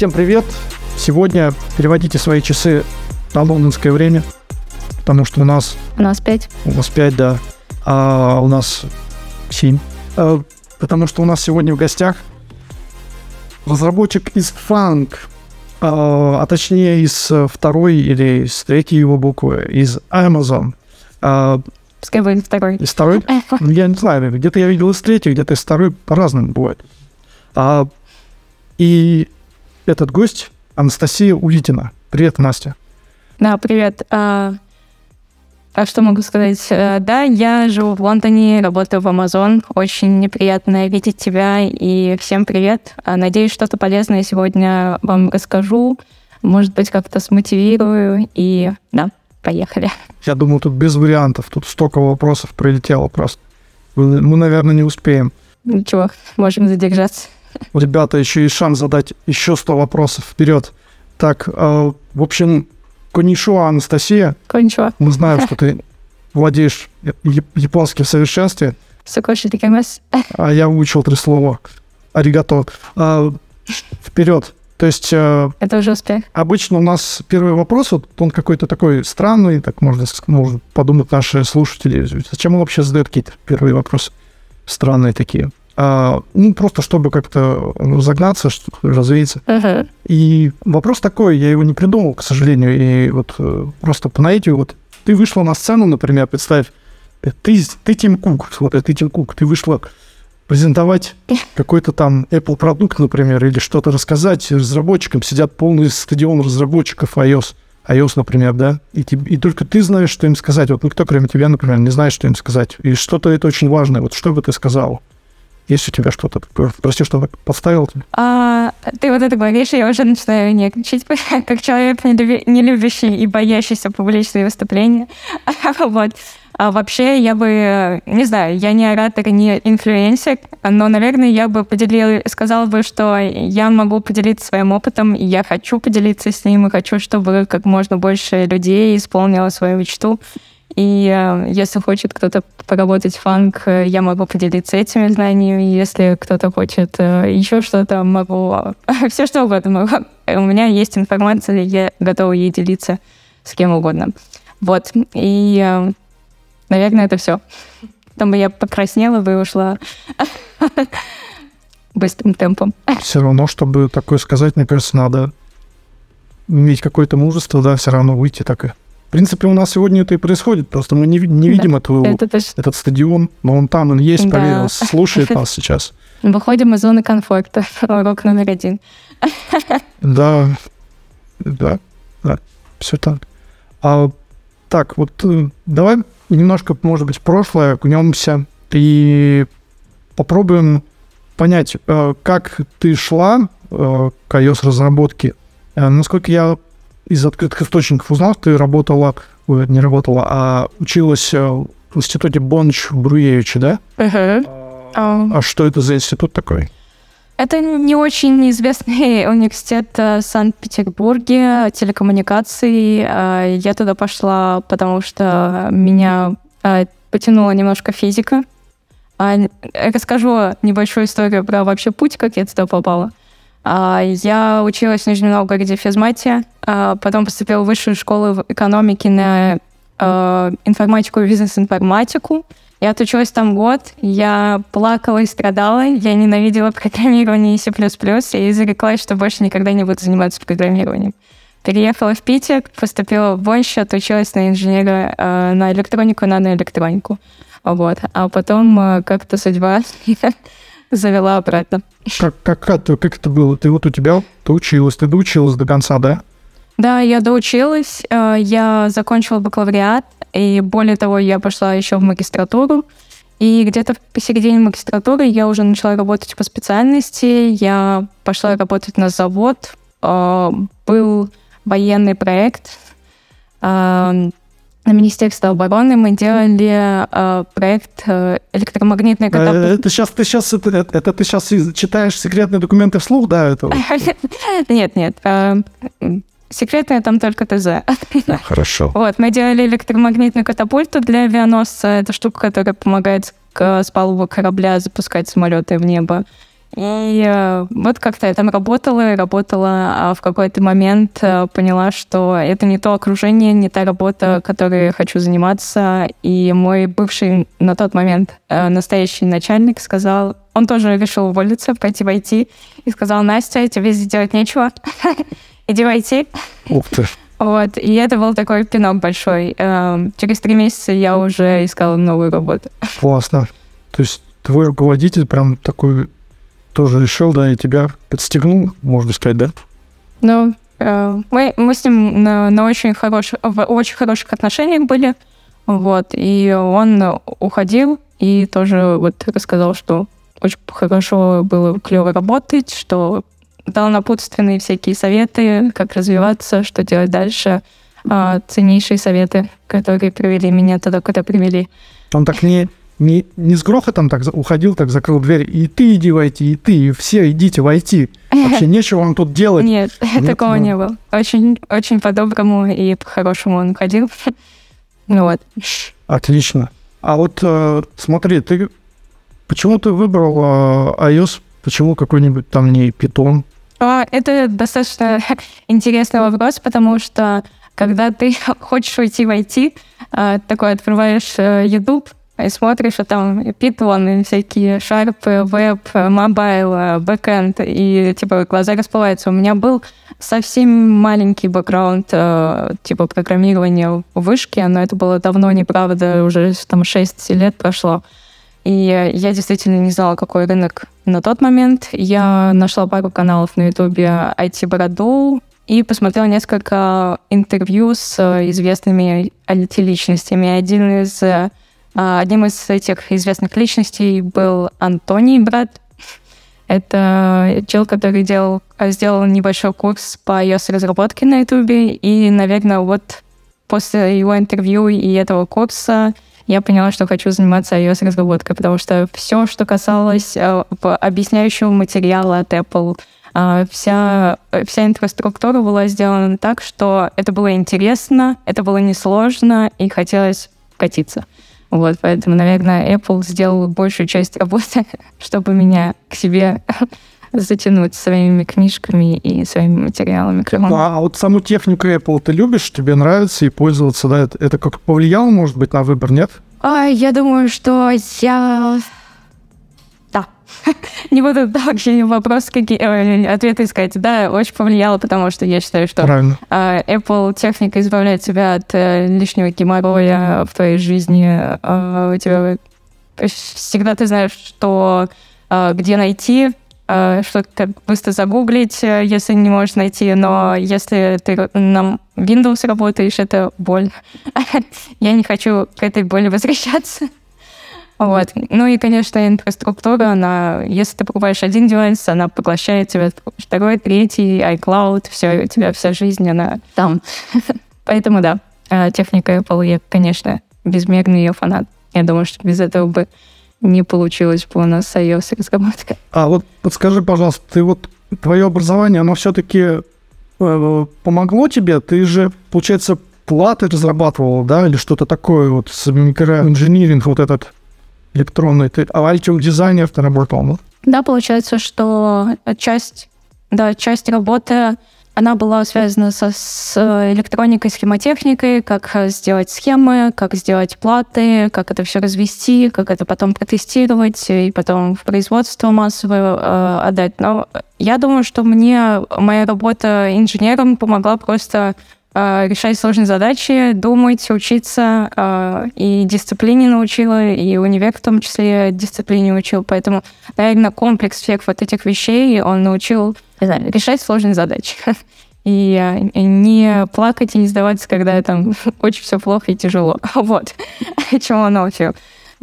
Всем привет! Сегодня переводите свои часы на лондонское время, потому что у нас... У нас пять. У нас пять, да. А у нас семь. А, потому что у нас сегодня в гостях разработчик из Funk, а, а точнее из второй или из третьей его буквы, из Amazon. А, Пускай будет второй. Из второй? Ну, я не знаю, где-то я видел из третьей, где-то из второй, по-разному бывает. А, и этот гость Анастасия Улитина. Привет, Настя. Да, привет. А, а что могу сказать? А, да, я живу в Лондоне, работаю в Amazon. Очень неприятно видеть тебя. И всем привет. А, надеюсь, что-то полезное сегодня вам расскажу. Может быть, как-то смотивирую. И да, поехали. Я думаю, тут без вариантов. Тут столько вопросов прилетело просто. Мы, наверное, не успеем. Ничего, можем задержаться. Ребята, еще есть шанс задать еще 100 вопросов. Вперед. Так, э, в общем, конишуа, Анастасия. Коничуа. Мы знаем, что ты владеешь японским в совершенстве. А я выучил три слова. Аригато. А, вперед. То есть... Э, Это уже успех. Обычно у нас первый вопрос, вот он какой-то такой странный, так можно, можно подумать наши слушатели. Зачем он вообще задает какие-то первые вопросы странные такие? А, ну, просто чтобы как-то ну, загнаться, развеяться. Uh-huh. И вопрос такой, я его не придумал, к сожалению, и вот э, просто по наитию, вот ты вышла на сцену, например, представь, ты, ты Тим Кук, вот ты Тим Кук, ты вышла презентовать какой-то там Apple продукт, например, или что-то рассказать разработчикам, сидят полный стадион разработчиков iOS, iOS, например, да, и, и только ты знаешь, что им сказать. Вот никто, кроме тебя, например, не знает, что им сказать. И что-то это очень важное. Вот что бы ты сказал? Есть у тебя что-то? Прости, что подставил А, ты вот это говоришь, я уже начинаю нервничать, как человек, не любящий и боящийся публичные выступления. вот. А вообще, я бы, не знаю, я не оратор, не инфлюенсер, но, наверное, я бы поделила, сказала бы, что я могу поделиться своим опытом, и я хочу поделиться с ним, и хочу, чтобы как можно больше людей исполнило свою мечту. И э, если хочет кто-то поработать фанк, э, я могу поделиться этими знаниями. Если кто-то хочет э, еще что-то, могу... Все что угодно могу. У меня есть информация, я готова ей делиться с кем угодно. Вот. И Наверное, это все. Там бы я покраснела бы и ушла быстрым темпом. Все равно, чтобы такое сказать, мне кажется, надо иметь какое-то мужество, да, все равно выйти так и... В принципе, у нас сегодня это и происходит, просто мы не, не видим да, этого, это этот стадион, но он там, он есть, да. поверил, слушает нас сейчас. Выходим из зоны комфорта, урок номер один. Да, да, да, все так. А, так, вот э, давай немножко, может быть, в прошлое окунемся и попробуем понять, э, как ты шла э, к iOS-разработке. Насколько я из открытых источников узнал, ты работала, не работала, а училась в институте Бонч-Бруевича, да? Uh-huh. А, а что это за институт такой? Это не очень известный университет в Санкт-Петербурге телекоммуникаций. Я туда пошла, потому что меня потянула немножко физика. Расскажу небольшую историю про вообще путь, как я туда попала. Я училась в Нижнем Новгороде в физмате, потом поступила в высшую школу экономики на информатику и бизнес-информатику. Я отучилась там год, я плакала и страдала, я ненавидела программирование C++, и зареклась, что больше никогда не буду заниматься программированием. Переехала в Питер, поступила в Больше, отучилась на инженера э, на электронику, наноэлектронику. Вот. А потом э, как-то судьба завела обратно. Как, как, как, как это было? Ты вот у тебя, ты училась, ты доучилась до конца, да? Да, я доучилась, э, я закончила бакалавриат, и более того, я пошла еще в магистратуру. И где-то посередине магистратуры я уже начала работать по специальности. Я пошла работать на завод. Э, был военный проект э, на Министерство обороны. Мы делали э, проект электромагнитной катапульты. Это сейчас ты сейчас это, это ты сейчас читаешь секретные документы вслух, да? Это? Нет, нет. Секретное там только ТЗ. Хорошо. Вот, мы делали электромагнитную катапульту для авианосца. Это штука, которая помогает с палубы корабля запускать самолеты в небо. И э, вот как-то я там работала и работала, а в какой-то момент э, поняла, что это не то окружение, не та работа, которой я хочу заниматься. И мой бывший на тот момент э, настоящий начальник сказал, он тоже решил уволиться, пойти в IT, и сказал, Настя, тебе здесь делать нечего, иди в IT. Ух ты. Вот, и это был такой пинок большой. Через три месяца я уже искала новую работу. Классно. То есть твой руководитель прям такой тоже решил, да, и тебя подстегнул, можно сказать, да? Ну, э, мы, мы с ним на, на очень, хорош, в очень хороших отношениях были. Вот, и он уходил и тоже вот рассказал, что очень хорошо было клево работать, что дал напутственные всякие советы, как развиваться, что делать дальше. А, ценнейшие советы, которые привели меня туда, куда привели. Он так не, не, не с грохотом так уходил, так закрыл дверь, и ты иди войти, и ты, и все идите войти. Вообще нечего вам тут делать. Нет, Нет, такого ну. не было. Очень, очень по-доброму и по-хорошему он ходил. Ну вот. Отлично. А вот э, смотри, ты почему ты выбрал э, iOS? Почему какой-нибудь там не Python? А, Это достаточно интересный вопрос, потому что когда ты хочешь уйти в IT, а, такой открываешь э, YouTube и смотришь, а там и всякие Sharp, веб, mobile, backend, и типа глаза расплываются. У меня был совсем маленький бэкграунд э, типа программирования в вышке, но это было давно неправда, уже там 6 лет прошло. И э, я действительно не знала, какой рынок на тот момент. Я нашла пару каналов на Ютубе IT-бороду и посмотрела несколько интервью с э, известными IT-личностями. Один из, э, одним из этих известных личностей был Антоний Брат. Это чел, который делал, э, сделал небольшой курс по iOS-разработке на Ютубе. И, наверное, вот после его интервью и этого курса я поняла, что хочу заниматься iOS-разработкой, потому что все, что касалось э, объясняющего материала от Apple, э, вся, вся инфраструктура была сделана так, что это было интересно, это было несложно, и хотелось катиться. Вот, поэтому, наверное, Apple сделал большую часть работы, чтобы меня к себе затянуть своими книжками и своими материалами. Ну, а вот саму технику Apple ты любишь, тебе нравится и пользоваться, да? Это, это как повлияло, может быть, на выбор, нет? А, я думаю, что я... Не буду вообще вопрос, какие э, ответы искать. Да, очень повлияло, потому что я считаю, что Правильно. а, Apple техника избавляет тебя от э, лишнего геморроя в твоей жизни. У тебя всегда ты знаешь, что где найти, что как быстро загуглить, э, если не можешь найти. Но если ты на Windows работаешь, это боль. Я не хочу к этой боли возвращаться. Вот. Ну и, конечно, инфраструктура, она, если ты покупаешь один девайс, она поглощает тебя второй, третий, iCloud, все, у тебя вся жизнь, она там. Поэтому да, а, техника Apple, я, конечно, безмерный ее фанат. Я думаю, что без этого бы не получилось бы у нас iOS разработка. А вот подскажи, пожалуйста, ты вот твое образование, оно все-таки помогло тебе? Ты же, получается, платы разрабатывал, да, или что-то такое, вот с микроинжиниринг вот этот электронный. Ты Altium дизайнер ты работал, да? Да, получается, что часть, да, часть работы, она была связана со, с электроникой, схемотехникой, как сделать схемы, как сделать платы, как это все развести, как это потом протестировать и потом в производство массовое э, отдать. Но я думаю, что мне моя работа инженером помогла просто решать сложные задачи, думать, учиться, э, и дисциплине научила, и универ в том числе дисциплине учил. Поэтому, наверное, комплекс всех вот этих вещей он научил знаю, решать сложные задачи. И э, не плакать и не сдаваться, когда там очень все плохо и тяжело. Вот, чему он научил.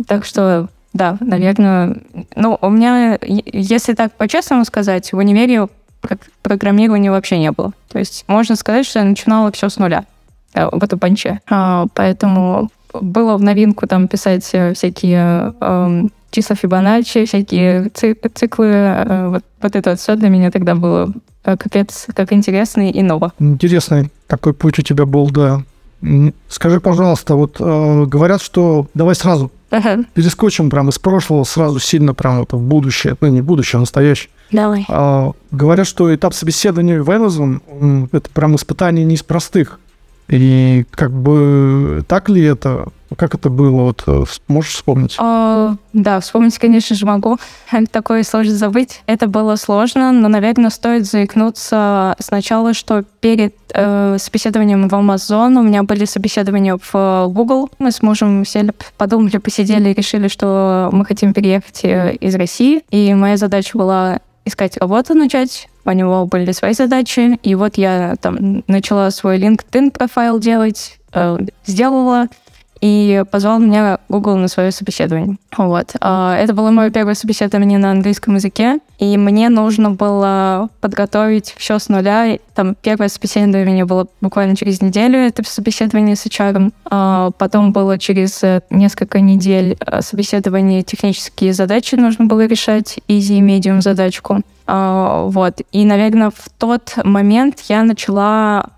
Так что, да, наверное, ну, у меня, если так по-честному сказать, в универе программирования вообще не было. То есть можно сказать, что я начинала все с нуля э, в этом панче. А, Поэтому было в новинку там писать э, всякие эм, числа Фибоначчи, всякие ци- циклы. э, Вот, вот это все для меня тогда было э, капец как интересно и ново. Интересный такой путь у тебя был, да. Скажи, пожалуйста, вот э, говорят, что давай сразу перескочим прям из прошлого сразу сильно прям вот в будущее, ну не будущее, а настоящее. Давай. А, говорят, что этап собеседования в Amazon, это прям испытание не из простых. И как бы так ли это? Как это было? Вот э, можешь вспомнить? А, да, вспомнить, конечно же, могу. Такое сложно забыть. Это было сложно, но, наверное, стоит заикнуться сначала, что перед э, собеседованием в Amazon у меня были собеседования в э, Google. Мы с мужем сели, подумали, посидели и решили, что мы хотим переехать э, из России. И моя задача была искать работу начать. У него были свои задачи. И вот я там начала свой LinkedIn профайл делать, э, сделала, и позвал меня Google на свое собеседование. Вот. А, Это было мое первое собеседование на английском языке, и мне нужно было подготовить все с нуля. Там первое собеседование было буквально через неделю, это собеседование с HR. А, Потом было через э, несколько недель э, собеседование технические задачи нужно было решать, easy и medium задачку. А, Вот. И, наверное, в тот момент я начала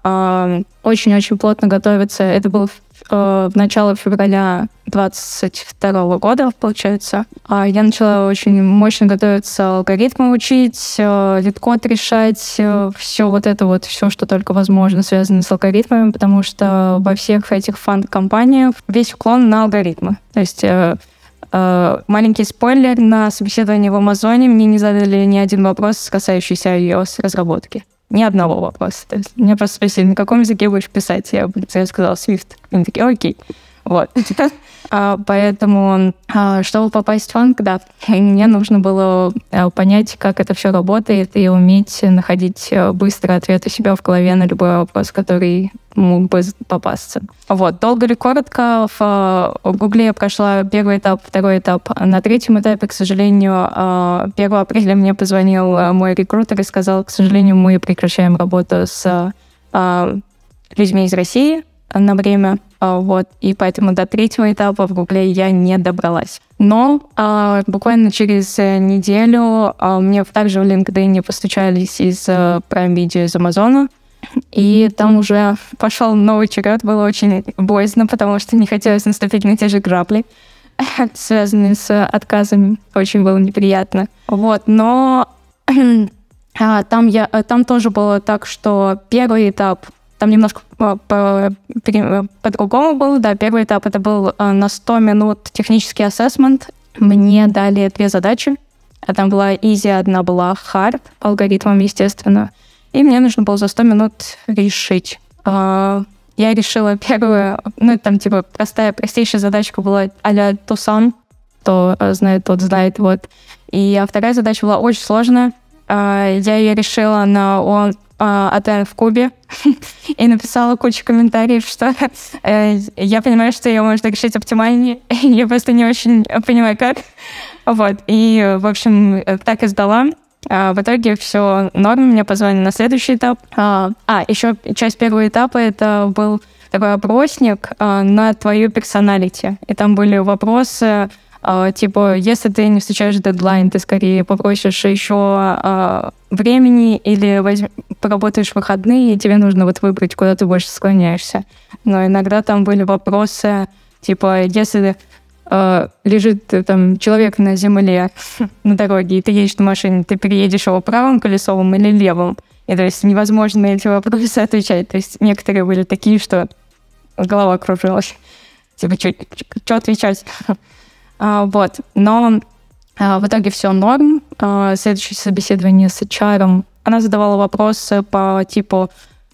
очень-очень плотно готовиться. Это был в начало февраля 22 года, получается. А Я начала очень мощно готовиться, алгоритмы учить, э, LeetCode решать, все вот это вот, все, что только возможно, связано с алгоритмами, потому что во всех этих FAANG -компаниях весь уклон на алгоритмы. То есть э, Э, Маленький спойлер, на собеседовании в Амазоне мне не задали ни один вопрос, касающийся iOS-разработки. Ни одного вопроса. То есть меня просто спросили, на каком языке будешь писать? Я, я сказала Swift. Они такие, окей. Вот. А, Поэтому, а, чтобы попасть в фанк, да, мне нужно было а, понять, как это все работает, и уметь находить э, быстро ответ у себя в голове на любой вопрос, который мог бы попасться. Вот. Долго или коротко, в, а, в Гугле я прошла первый этап, второй этап. На третьем этапе, к сожалению, а, 1 апреля мне позвонил мой рекрутер и сказал, к сожалению, мы прекращаем работу с людьми из России на время. А, Вот. И поэтому до третьего этапа в Гугле я не добралась. Но а, буквально через э, неделю а, мне также в LinkedIn постучались из э, Prime Video из Амазона. И там уже пошел новый черед. Было очень боязно, потому что не хотелось наступить на те же грабли, связанные с отказами. Очень было неприятно. Вот. Но а, там, я, а, там тоже было так, что первый этап там немножко по- по- пере- по-другому было, да. Первый этап это был а, на 100 минут технический ассессмент. Мне дали две задачи. Одна была easy, одна была hard, алгоритмом, естественно. И мне нужно было за 100 минут решить. А, Я решила первую, ну, там, типа, простая, простейшая задачка была а-ля Тусан, кто э, знает, тот знает, вот. И а вторая задача была очень сложная. А, Я ее решила на А, отель в Кубе и написала кучу комментариев, что э, я понимаю, что ее можно решить оптимальнее. я просто не очень понимаю, как. Вот. И, в общем, э, так и сдала. А, в итоге все норм, меня позвали на следующий этап. А, а, еще часть первого этапа это был такой опросник а, на твою персоналити. И там были вопросы, а, типа, если ты не встречаешь дедлайн, ты скорее попросишь еще а, времени или возьм- поработаешь в выходные, и тебе нужно вот выбрать, куда ты больше склоняешься. Но иногда там были вопросы, типа, если э, лежит э, там человек на земле на дороге, и ты едешь на машине, ты переедешь его правым колесовым или левым. И то есть невозможно на эти вопросы отвечать. То есть некоторые были такие, что голова кружилась. Типа, что отвечать? А, вот. Но в итоге все норм. А, Следующее собеседование с HR. Она задавала вопросы по типу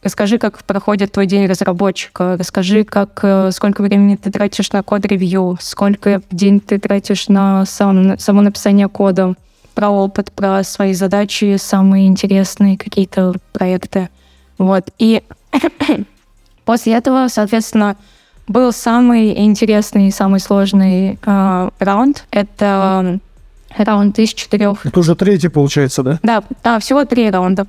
Расскажи, как проходит твой день разработчика, расскажи, как, э, сколько времени ты тратишь на код-ревью, сколько в день ты тратишь на сам, само написание кода, про опыт, про свои задачи, самые интересные какие-то проекты. Вот. И после этого, соответственно, был самый интересный и самый сложный э, раунд. Это раунд из четырех Это уже третий получается, да? да, да, всего три раунда.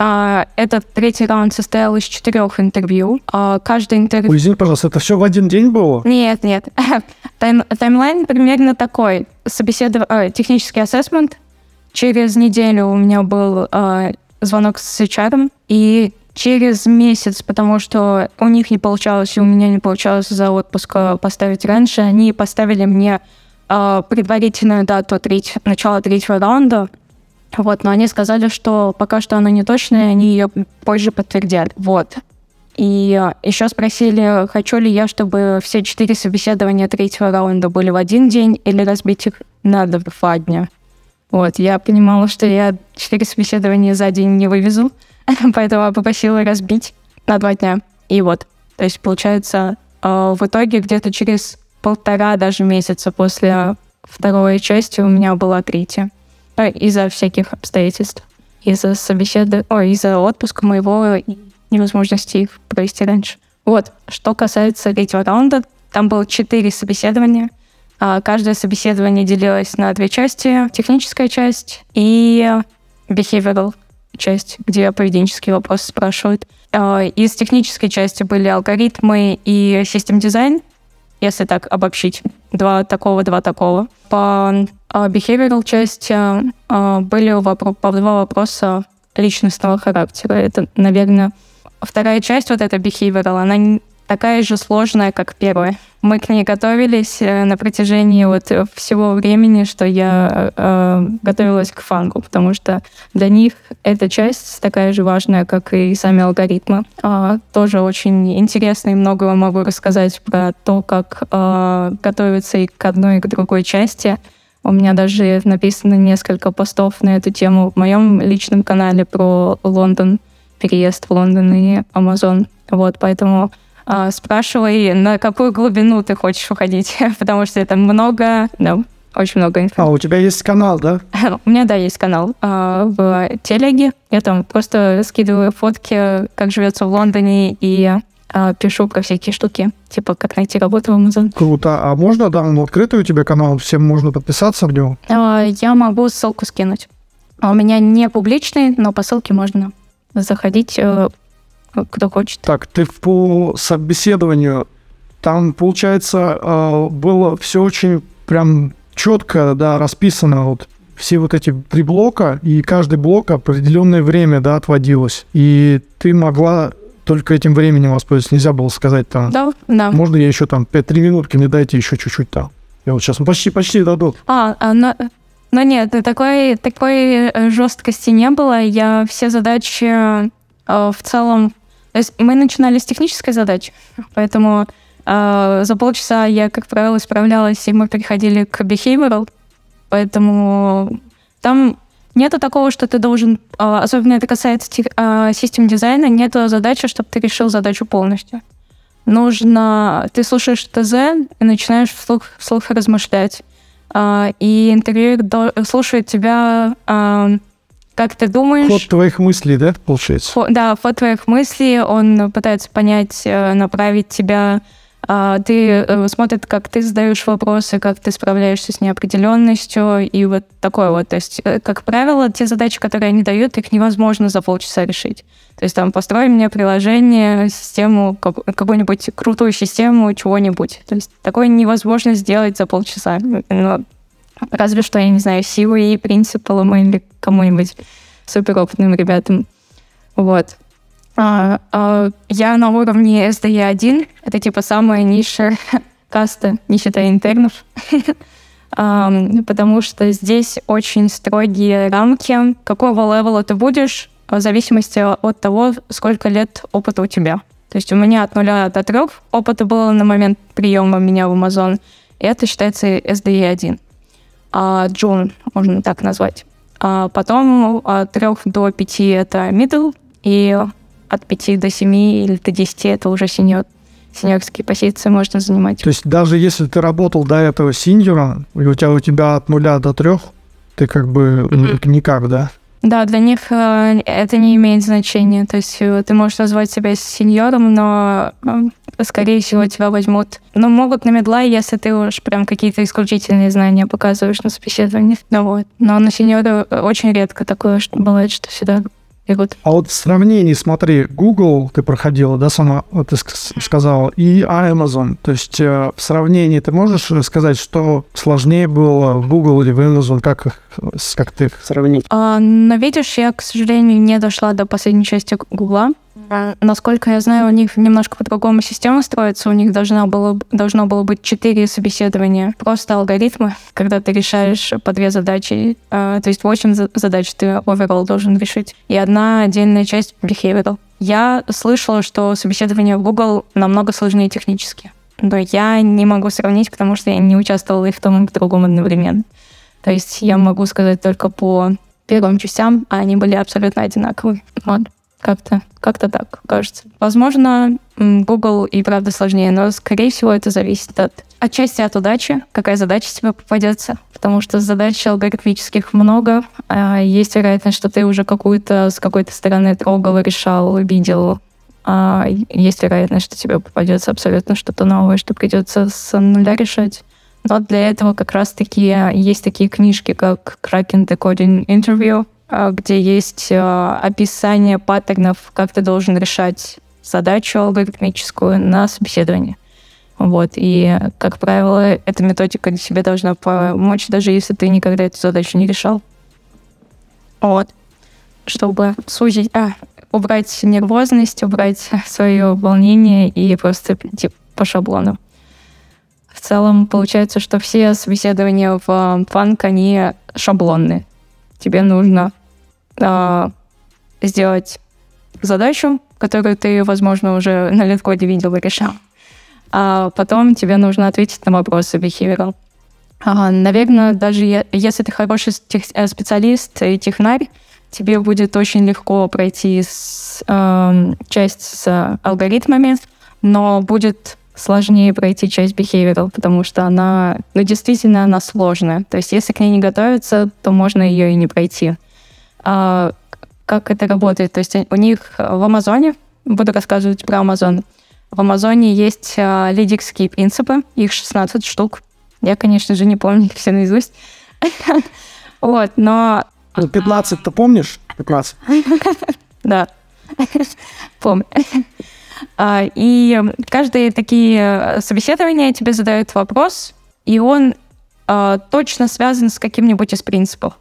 А, Этот третий раунд состоял из четырех интервью. А, Каждое интервью... Ой, извини, пожалуйста, это все в один день было? Нет, нет. Тайм- таймлайн примерно такой. Собеседование, технический ассессмент. Через неделю у меня был а, звонок с HR, и через месяц, потому что у них не получалось, и у меня не получалось за отпуск э, поставить раньше, они поставили мне э, предварительную дату треть, начала третьего раунда, вот, но они сказали, что пока что она не точная, они ее позже подтвердят. Вот. И еще спросили, хочу ли я, чтобы все четыре собеседования третьего раунда были в один день или разбить их на два дня. Вот, я понимала, что я четыре собеседования за день не вывезу, поэтому попросила разбить на два дня. И вот, то есть получается, э, в итоге где-то через полтора даже месяца после второй части у меня была третья. Э, из-за всяких обстоятельств. Из-за собеседования, ой, из-за отпуска моего и невозможности их провести раньше. Вот, что касается третьего раунда, там было четыре собеседования. А, каждое собеседование делилось на две части. Техническая часть и behavioral часть, где поведенческие вопросы спрашивают. А, из технической части были алгоритмы и систем дизайн, если так обобщить. Два такого, два такого. По а, behavioral части были вопро- два вопроса личностного характера. Это, наверное, вторая часть, вот эта behavioral, она такая же сложная, как первая. Мы к ней готовились э, на протяжении вот всего времени, что я э, готовилась к фангу, потому что для них эта часть такая же важная, как и сами алгоритмы. А, тоже очень интересно и много могу рассказать про то, как э, готовиться и к одной, и к другой части. У меня даже написано несколько постов на эту тему в моем личном канале про Лондон, переезд в Лондон и Амазон. Вот, поэтому спрашивай, на какую глубину ты хочешь уходить, потому что это много, да, очень много инфы. А, у тебя есть канал, да? У меня, да, есть канал а, в телеге. Я там просто скидываю фотки, как живется в Лондоне, и а, пишу про всякие штуки, типа как найти работу в Amazon. Круто. А можно, да, ну, открытый у тебя канал, всем можно подписаться в него? А, я могу ссылку скинуть. А у меня не публичный, но по ссылке можно заходить, э, кто хочет. Так, ты по собеседованию, там, получается, э, было все очень прям четко, да, расписано, вот все вот эти три блока, и каждый блок определенное время, да, отводилось. И ты могла только этим временем воспользоваться. Нельзя было сказать там, Да, да. можно я еще там 5-3 минутки, мне дайте еще чуть-чуть там. Я вот сейчас ну, почти, почти дойду. А, а, но, но нет, такой, такой э, жесткости не было. Я все задачи в целом... Есть мы начинали с технической задачи, поэтому э, за полчаса я, как правило, справлялась, и мы переходили к behavioral, поэтому там нету такого, что ты должен, э, особенно это касается э, систем дизайна, нету задачи, чтобы ты решил задачу полностью. Нужно... Ты слушаешь ТЗ и начинаешь вслух, вслух размышлять. А, и интервьюер слушает тебя, а, как ты думаешь. Ход твоих мыслей, да, получается? Фо- да, ход твоих мыслей, он пытается понять, э, направить тебя. А, Ты э, смотрит, как ты задаешь вопросы, как ты справляешься с неопределенностью и вот такое вот. То есть, э, как правило, те задачи, которые они дают, их невозможно за полчаса решить. То есть там построй мне приложение, систему, как- какую-нибудь крутую систему, чего-нибудь. То есть такое невозможно сделать за полчаса. Ну, разве что, я не знаю, силой и принципалом или кому-нибудь суперопытным ребятам. Вот. А, а, я на уровне SDE1. Это типа самая низшая каста, не считая интернов. Потому что здесь очень строгие рамки. Какого левела ты будешь, в зависимости от того, сколько лет опыта у тебя. То есть у меня от нуля до трех опыта было на момент приема меня в Amazon. И это считается SDE1. А Джун, можно так назвать. А потом от трех до пяти это middle, и от 5 до 7 или до 10 это уже сеньор. Сеньорские позиции можно занимать. То есть даже если ты работал до этого синьора, и у тебя, у тебя от нуля до трех, ты как бы Мгм. никак, да? Да, для них э, это не имеет значения. То есть э, ты можешь назвать себя сеньором, но, э, скорее всего, тебя возьмут. Но могут на медла, если ты уж прям какие-то исключительные знания показываешь на собеседовании. Ну вот. Но на сеньора очень редко такое бывает, что берут. А вот в сравнении, смотри, Google ты проходила, да, сама, вот ты ск- сказала, и Amazon. То есть э, в сравнении ты можешь сказать, что сложнее было в Google или в Amazon, как, их, как ты их сравнить? А, но видишь, я, к сожалению, не дошла до последней части Гугла. А, Насколько я знаю, у них немножко по-другому система строится. У них должна было, должно было быть четыре собеседования. Просто алгоритмы, когда ты решаешь по две задачи. а, То есть восемь за- задач ты overall должен решить. И одна отдельная часть behavioral. Я слышала, что собеседование в Google намного сложнее технически. Но я не могу сравнить, потому что я не участвовала и в том, и в другом одновременно. То есть я могу сказать только по первым частям, а они были абсолютно одинаковые. Вот. Как-то, как-то так, кажется. Возможно, Google и правда сложнее, но, скорее всего, это зависит от отчасти от удачи, какая задача тебе попадется. Потому что задач алгоритмических много. а есть вероятность, что ты уже какую-то с какой-то стороны трогал, решал, видел. А есть вероятность, что тебе попадется абсолютно что-то новое, что придется с нуля решать. Но для этого как раз-таки есть такие книжки, как Cracking the Coding Interview, где есть а, описание паттернов, как ты должен решать задачу алгоритмическую на собеседовании. Вот. И, как правило, эта методика тебе должна помочь, даже если ты никогда эту задачу не решал. Вот. Чтобы сузить, а, убрать нервозность, убрать свое волнение и просто идти по шаблону. В целом, получается, что все собеседования в фанк, они шаблонные. Тебе нужно а, сделать задачу, которую ты, возможно, уже на литкоде видел и решал. А потом тебе нужно ответить на вопросы behavioral. А, наверное, даже е- если ты хороший э, специалист и технарь, тебе будет очень легко пройти с, эм, часть с алгоритмами, но будет сложнее пройти часть behavioral, потому что она, ну, действительно, она сложная. То есть, если к ней не готовиться, то можно ее и не пройти. А как это работает? То есть, у них в Амазоне, буду рассказывать про Амазон, в Амазоне есть а, лидерские принципы, их 16 штук. Я, конечно же, не помню их все наизусть. Вот, но Ну, 15-то помнишь? 15. да, помню. А, И каждые такие собеседования тебе задают вопрос, и он точно связан с каким-нибудь из принципов.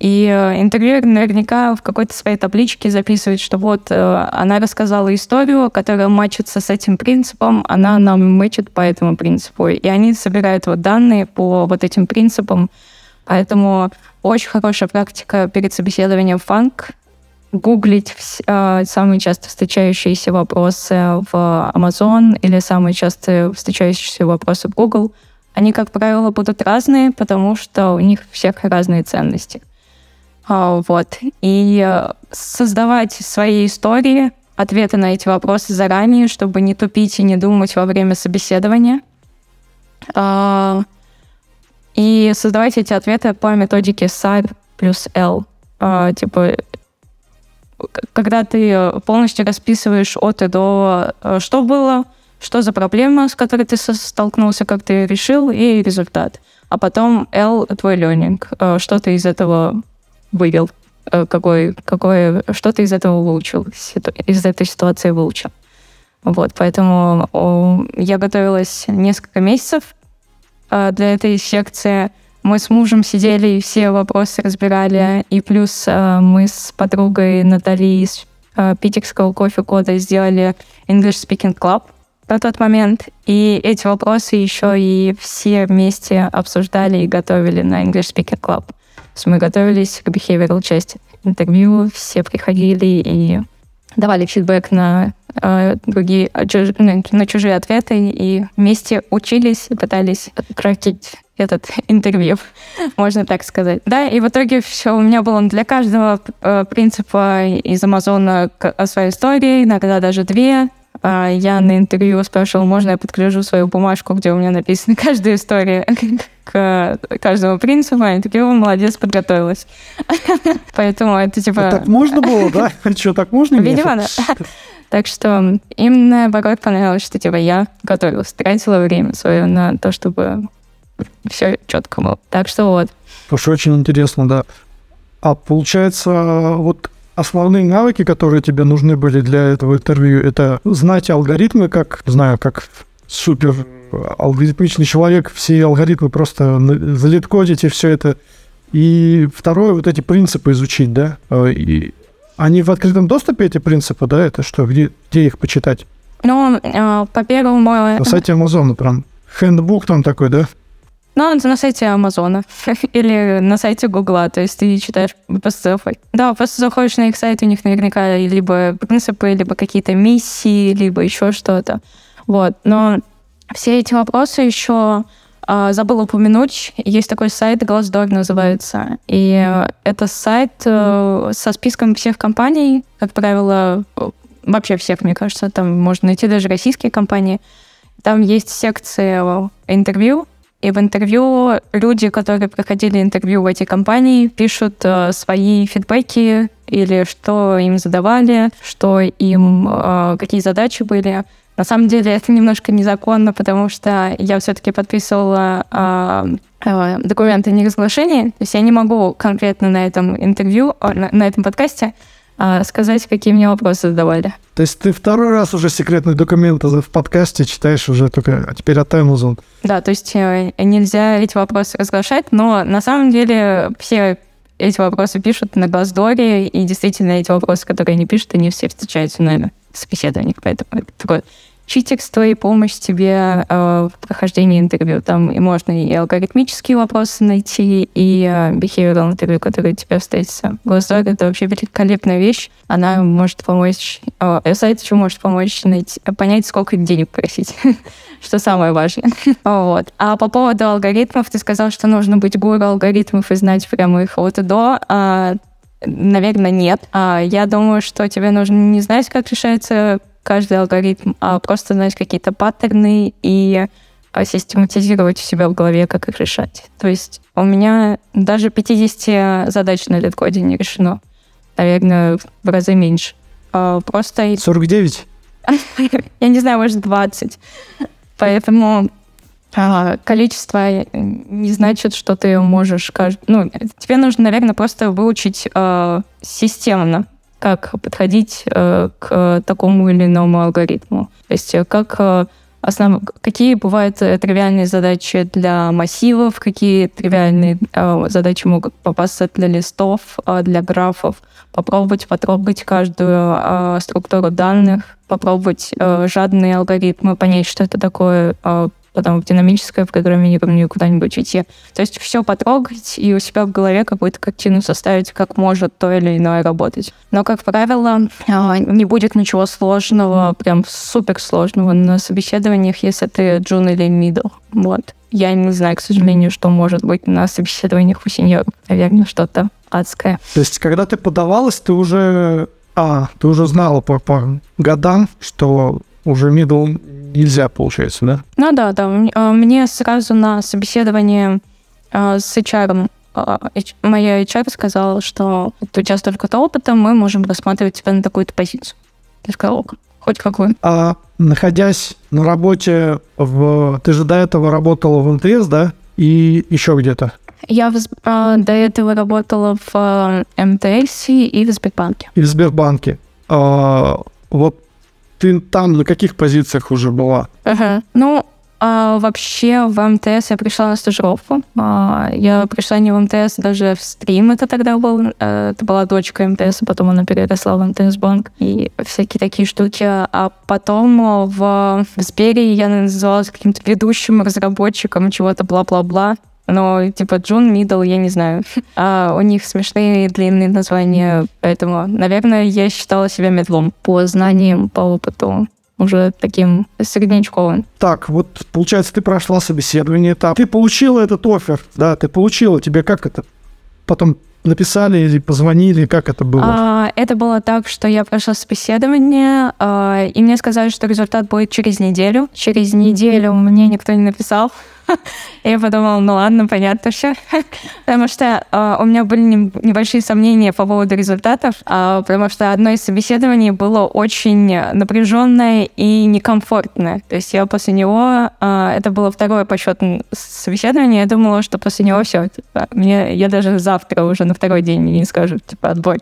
И э, интервьюер наверняка в какой-то своей табличке записывает, что вот э, она рассказала историю, которая мачится с этим принципом, она нам мэчит по этому принципу. И они собирают вот данные по вот этим принципам. Поэтому очень хорошая практика перед собеседованием фанк гуглить э, самые часто встречающиеся вопросы в Amazon или самые часто встречающиеся вопросы в Google. Они, как правило, будут разные, потому что у них всех разные ценности. А, Вот. И э, создавать свои истории, ответы на эти вопросы заранее, чтобы не тупить и не думать во время собеседования. А, И создавать эти ответы по методике SAR плюс L. А, Типа, когда ты полностью расписываешь от и до, э, что было, что за проблема, с которой ты столкнулся, как ты решил, и результат. А потом L — твой learning. Э, Что ты из этого вывел? Э, Какой, какой, что ты из этого выучил, из этой ситуации выучил? Вот, поэтому я готовилась несколько месяцев э, для этой секции. Мы с мужем сидели и все вопросы разбирали. И плюс э, мы с подругой Натальей из питерского кофе-кода сделали English Speaking Club на тот момент. И эти вопросы еще и все вместе обсуждали и готовили на English Speaking Club. Мы готовились к behavioral части интервью, все приходили и давали фидбэк на э, другие э, чуж- на, на чужие ответы и вместе учились и пытались кракить этот интервью, можно так сказать. Да, и в итоге все у меня было для каждого э, принципа из Амазона к- о своей истории, иногда даже две. А Я на интервью спрашивала, можно я подключу свою бумажку, где у меня написана каждая история к каждому принципу. Они такие, о, молодец, подготовилась. Поэтому это типа... Так можно было, да? Что, так можно? Видимо, да. Так что им, наоборот, понравилось, что типа я готовилась, тратила время свое на то, чтобы все четко было. Так что вот. Слушай, очень интересно, да. А получается, вот основные навыки, которые тебе нужны были для этого интервью, это знать алгоритмы, как, не знаю, как супер алгоритмичный человек, все алгоритмы просто и все это. И второе, вот эти принципы изучить, да? Э, И Они в открытом доступе, эти принципы, да? Это что, где, где их почитать? Ну, э, по первому... На сайте Амазона прям. Хендбук там такой, да? Это на сайте Амазона или на сайте Гугла, то есть ты читаешь просто Да, просто заходишь на их сайт, у них наверняка либо принципы, либо какие-то миссии, либо еще что-то. Вот. Но все эти вопросы еще а, забыла упомянуть, есть такой сайт Glassdoor называется, и это сайт э, со списком всех компаний, как правило, вообще всех, мне кажется, там можно найти даже российские компании. Там есть секция интервью, и в интервью люди, которые проходили интервью в эти компании, пишут э, свои фидбэки или что им задавали, что им, э, какие задачи были. На самом деле это немножко незаконно, потому что я все-таки подписывала э, э, документы неразглашения, то есть я не могу конкретно на этом интервью, на, на этом подкасте а, сказать, какие мне вопросы задавали. То есть ты второй раз уже секретные документы в подкасте читаешь уже только, а теперь от Amazon. Да, то есть э, нельзя эти вопросы разглашать, но на самом деле все эти вопросы пишут на Glassdoor, и действительно эти вопросы, которые они пишут, они все встречаются на собеседованиях, поэтому это такое читекс твоей помощь тебе э, в прохождении интервью. Там и можно и алгоритмические вопросы найти, и э, интервью, которые тебе встретятся. Glassdoor — это вообще великолепная вещь. Она может помочь... Э, сайт еще может помочь найти, понять, сколько денег просить, что самое важное. вот. А по поводу алгоритмов, ты сказал, что нужно быть гуру алгоритмов и знать прямо их от и до. А, наверное, нет. А, я думаю, что тебе нужно не знать, как решается каждый алгоритм, а просто знать какие-то паттерны и а, систематизировать у себя в голове, как их решать. То есть у меня даже 50 задач на лид-коде не решено. Наверное, в разы меньше. А, просто... 49? Я не знаю, может, 20. Поэтому а, количество не значит, что ты можешь... Ну, тебе нужно, наверное, просто выучить системно как подходить э, к такому или иному алгоритму. То есть э, как э, основ... какие бывают тривиальные задачи для массивов, какие тривиальные задачи могут попасться для листов, для графов, попробовать потрогать каждую структуру данных, попробовать жадные алгоритмы, понять, что это такое, потом в динамическое программирование куда-нибудь идти. То есть все потрогать и у себя в голове какую-то картину составить, как может то или иное работать. Но, как правило, а, не будет ничего сложного, прям супер сложного на собеседованиях, если ты джун или мидл. Вот. Я не знаю, к сожалению, что может быть на собеседованиях у сеньоров. Наверное, что-то адское. То есть, когда ты подавалась, ты уже а, ты уже знала по, по годам, что уже middle нельзя, получается, да? Ну да, да. А, мне сразу на собеседование а, с HR а, моя HR сказала, что у тебя столько-то опыта, мы можем рассматривать тебя на такую-то позицию. Я сказала, хоть какую. А находясь на работе в... Ты же до этого работала в МТС, да? И еще где-то? Я в, а, до этого работала в МТС и в Сбербанке. И в Сбербанке. А, вот ты там на каких позициях уже была? Ага. Ну, а, вообще в МТС я пришла на стажировку. А, я пришла не в МТС, даже в стрим это тогда был. А, это была дочка МТС, потом она переросла в МТС банк и всякие такие штуки. А потом в, в Сбере я называлась каким-то ведущим разработчиком чего-то бла-бла-бла но типа Джун, Middle, я не знаю. А у них смешные длинные названия, поэтому, наверное, я считала себя медлом по знаниям, по опыту уже таким среднячковым. Так, вот, получается, ты прошла собеседование, этап. Ты получила этот офер, да, ты получила. Тебе как это потом написали или позвонили, как это было? А, это было так, что я прошла собеседование, а, и мне сказали, что результат будет через неделю. Через неделю мне никто не написал. Я подумала, ну ладно, понятно все. потому что э, у меня были небольшие сомнения по поводу результатов, э, потому что одно из собеседований было очень напряженное и некомфортное. То есть я после него, э, это было второе по счету собеседование, я думала, что после него все, типа, мне, я даже завтра уже на второй день не скажу, типа, отбой.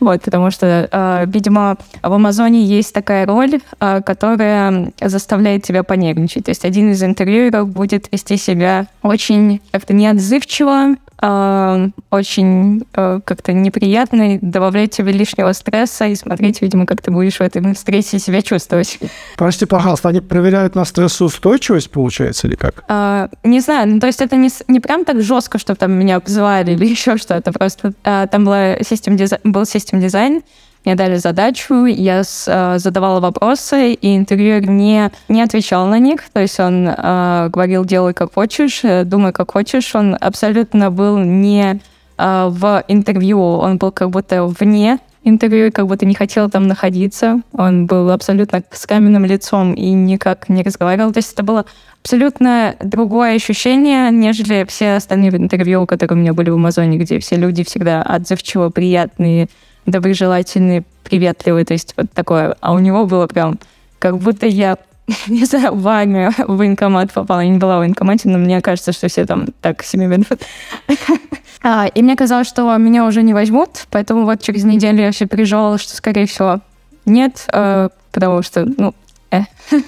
Вот, потому что, видимо, в Амазоне есть такая роль, которая заставляет тебя понервничать. То есть один из интервьюеров будет вести вести себя очень как-то неотзывчиво, э, очень э, как-то неприятно, добавлять тебе лишнего стресса и смотреть, видимо, как ты будешь в этой встрече себя чувствовать. Прости, пожалуйста, они проверяют на стрессоустойчивость, получается, или как? Э, не знаю, ну, то есть это не, не прям так жестко, что там меня обзывали или еще что-то, просто э, там была систем дизайн, был систем дизайн, мне дали задачу, я с, э, задавала вопросы, и интервьюер не, не отвечал на них. То есть он э, говорил, делай как хочешь, э, думай как хочешь. Он абсолютно был не э, в интервью, он был как будто вне интервью, как будто не хотел там находиться. Он был абсолютно с каменным лицом и никак не разговаривал. То есть это было абсолютно другое ощущение, нежели все остальные интервью, которые у меня были в Амазоне, где все люди всегда отзывчиво, приятные, доброжелательный, приветливый, то есть вот такое. А у него было прям, как будто я, не знаю, в армию, в военкомат попала. Я не была в военкомате, но мне кажется, что все там так себе ведут. А, и мне казалось, что меня уже не возьмут, поэтому вот через неделю я все переживала, что, скорее всего, нет, э, потому что, ну, э.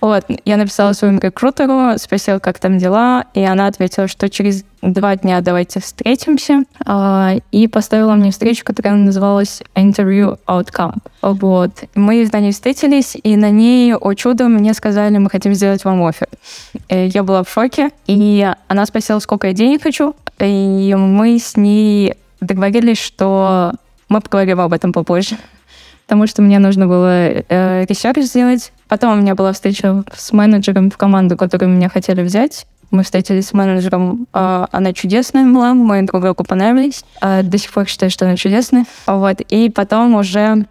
Вот, я написала своему рекрутеру, спросила, как там дела, и она ответила, что через два дня давайте встретимся, а, и поставила мне встречу, которая называлась Interview Outcome. Вот. Мы на ней встретились, и на ней, о чудо, мне сказали, мы хотим сделать вам офер. И я была в шоке, и она спросила, сколько я денег хочу, и мы с ней договорились, что мы поговорим об этом попозже потому что мне нужно было э, research сделать. Потом у меня была встреча с менеджером в команду, которую меня хотели взять. Мы встретились с менеджером, э, она чудесная была, мы друг другу понравились. Э, до сих пор считаю, что она чудесная. Вот. И потом уже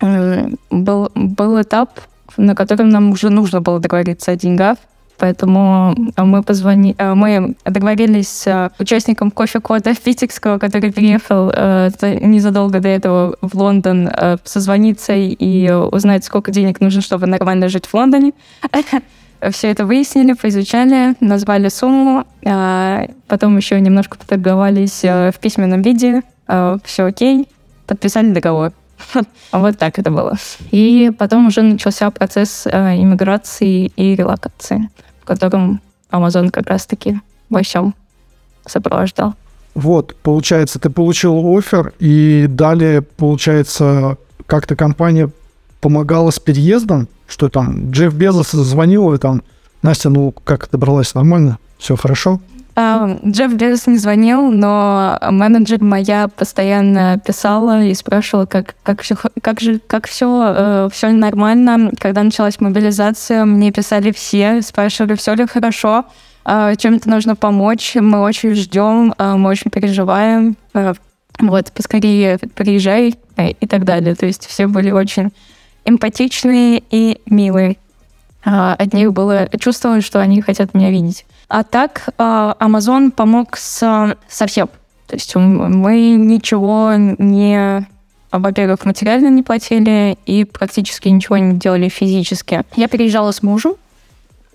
э, был, был этап, на котором нам уже нужно было договориться о деньгах. Поэтому э, мы позвонили, э, мы договорились с э, участником кофе-кода Питекского, который приехал незадолго до этого в Лондон созвониться и узнать, сколько денег нужно, чтобы нормально жить в Лондоне. Все это выяснили, поизучали, назвали сумму, потом еще немножко поторговались в письменном виде, все окей, подписали договор. Вот так это было. И потом уже начался процесс иммиграции и релокации которым Amazon как раз-таки во всем сопровождал. Вот, получается, ты получил офер, и далее, получается, как-то компания помогала с переездом, что там Джефф Безос звонил, и там, Настя, ну как добралась нормально? Все хорошо? Uh, Джефф Безос не звонил, но менеджер моя постоянно писала и спрашивала, как, как все, как же, как все, э, все нормально. Когда началась мобилизация, мне писали все, спрашивали, все ли хорошо, э, чем-то нужно помочь, мы очень ждем, э, мы очень переживаем, вот, поскорее приезжай и так далее. То есть все были очень эмпатичные и милые. Э, от них было чувствовалось, что они хотят меня видеть. А так а, Amazon помог с, со всем. То есть мы ничего не во-первых, материально не платили и практически ничего не делали физически. Я переезжала с мужем,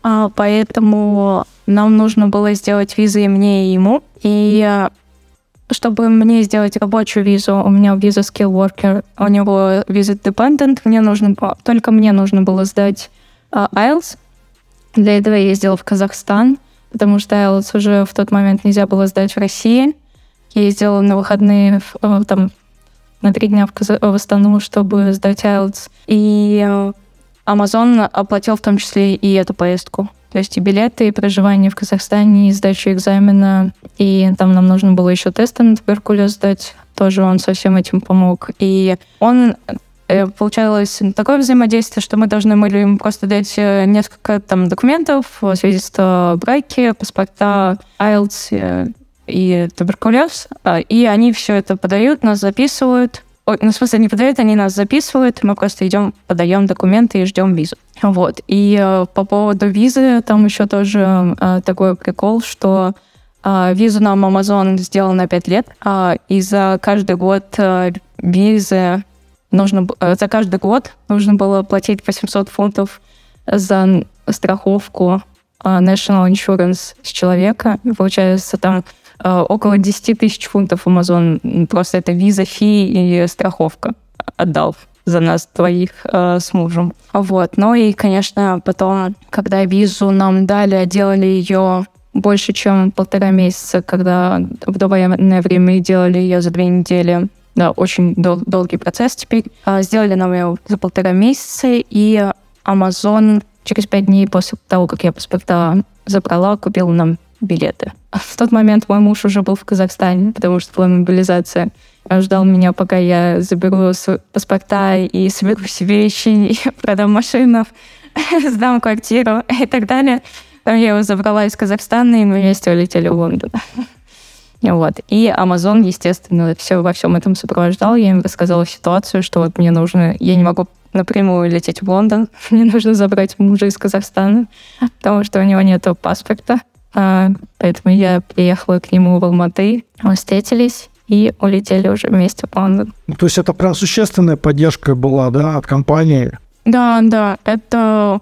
а, поэтому нам нужно было сделать визы и мне, и ему. И чтобы мне сделать рабочую визу, у меня виза skill worker, у него виза dependent, мне нужно только мне нужно было сдать IELTS. Для этого я ездила в Казахстан, потому что IELTS уже в тот момент нельзя было сдать в России. Я ездила на выходные в, там, на три дня в, Каз... в Астану, чтобы сдать IELTS. И э, Amazon оплатил в том числе и эту поездку. То есть и билеты, и проживание в Казахстане, и сдачу экзамена. И там нам нужно было еще тесты на туберкулез сдать. Тоже он со всем этим помог. И он Э, получалось такое взаимодействие, что мы должны были им просто дать э, несколько там документов, свидетельства о браке, паспорта, IELTS э, и туберкулез, и они все это подают, нас записывают, Ой, ну, в смысле, не подают, они нас записывают, мы просто идем, подаем документы и ждем визу. Вот. И э, по поводу визы, там еще тоже э, такой прикол, что э, визу нам Amazon сделал на 5 лет, э, и за каждый год э, визы нужно э, за каждый год нужно было платить 800 фунтов за страховку э, National Insurance с человека. И получается, там э, около 10 тысяч фунтов Amazon просто это виза, фи и страховка отдал за нас двоих э, с мужем. Вот. Ну и, конечно, потом, когда визу нам дали, делали ее больше, чем полтора месяца, когда в довоенное время делали ее за две недели. Да, очень дол- долгий процесс теперь. А, сделали нам ее за полтора месяца, и Amazon через пять дней после того, как я паспорта забрала, купил нам билеты. В тот момент мой муж уже был в Казахстане, потому что была мобилизация. Он ждал меня, пока я заберу паспорта и соберу все вещи, и продам машину, сдам квартиру и так далее. Там я его забрала из Казахстана, и мы вместе улетели в Лондон. Вот. И Amazon, естественно, все во всем этом сопровождал. Я им рассказала ситуацию, что вот мне нужно... Я не могу напрямую лететь в Лондон. Мне нужно забрать мужа из Казахстана, потому что у него нет паспорта. А, поэтому я приехала к нему в Алматы, мы встретились и улетели уже вместе в Лондон. Ну, то есть это прям существенная поддержка была, да, от компании? Да, да, это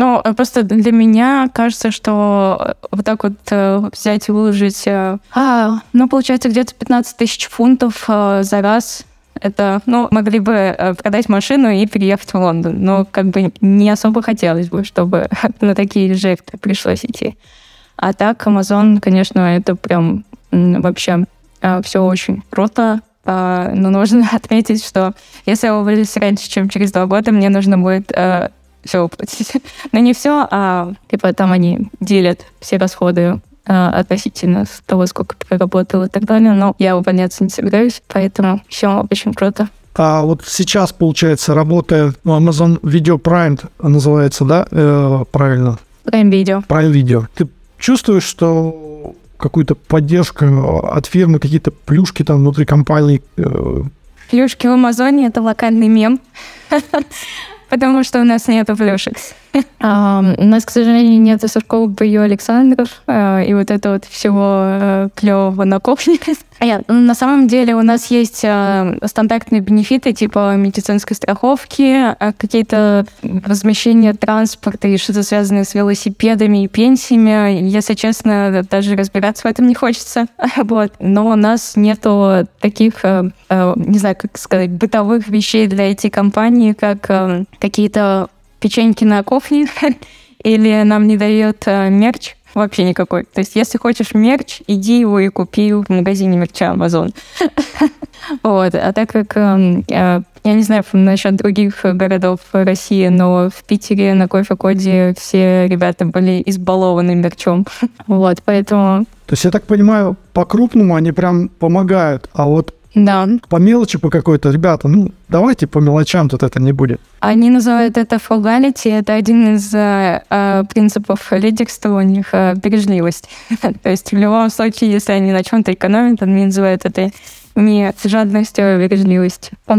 ну, просто для меня кажется, что вот так вот э, взять и выложить, э, а, ну, получается, где-то 15 тысяч фунтов э, за раз. Это, ну, могли бы э, продать машину и переехать в Лондон. Но как бы не особо хотелось бы, чтобы на такие жертвы пришлось идти. А так, Amazon, конечно, это прям вообще э, все очень круто. Э, но нужно отметить, что если я уволюсь раньше, чем через два года, мне нужно будет э, все уплатить. Но не все, а типа там они делят все расходы а, относительно того, сколько проработал и так далее. Но я увольняться не собираюсь, поэтому все очень круто. А вот сейчас, получается, работая, ну, Amazon Video Prime называется, да, э, правильно? Prime Video. Prime Video. Ты чувствуешь, что какую-то поддержку от фирмы, какие-то плюшки там внутри компании? Э... Плюшки в Амазоне — это локальный мем. потому что у нас нету плюшек. У нас, к сожалению, нет Сушкова Бою Александров а, и вот это вот всего э, клевого на кухне. А ну, на самом деле у нас есть э, стандартные бенефиты типа медицинской страховки, а какие-то размещения транспорта и что-то связанное с велосипедами и пенсиями. Если честно, даже разбираться в этом не хочется. Вот. Но у нас нету таких, э, не знаю, как сказать, бытовых вещей для IT-компании, как какие-то печеньки на кухне, или нам не дает э, мерч вообще никакой. То есть, если хочешь мерч, иди его и купи в магазине мерча Amazon. Вот. А так как эм, я не знаю насчет других городов России, но в Питере на кофе-коде все ребята были избалованы мерчом. Вот, поэтому... То есть, я так понимаю, по-крупному они прям помогают, а вот да. По мелочи по какой-то, ребята, ну, давайте по мелочам тут это не будет. Они называют это frugality, это один из э, э, принципов лидерства у них э, бережливость. То есть в любом случае, если они на чем-то экономят, они называют это не жадностью, а бережливостью.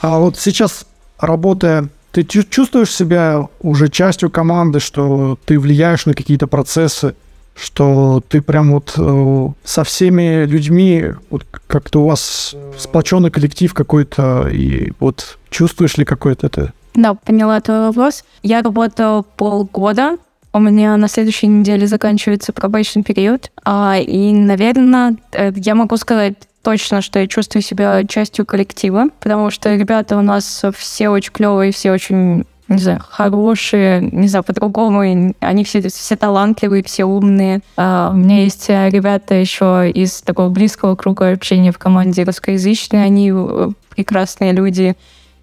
А вот сейчас, работая ты чувствуешь себя уже частью команды, что ты влияешь на какие-то процессы, что ты прям вот э, со всеми людьми, вот как-то у вас сплоченный коллектив какой-то, и вот чувствуешь ли какой-то это? Да, поняла твой вопрос. Я работала полгода, у меня на следующей неделе заканчивается пробачный период, а, и, наверное, э, я могу сказать точно, что я чувствую себя частью коллектива, потому что ребята у нас все очень клевые, все очень не знаю, хорошие, не знаю, по-другому. Они все, все талантливые, все умные. А, у меня есть э, ребята еще из такого близкого круга общения в команде русскоязычные. Они э, прекрасные люди.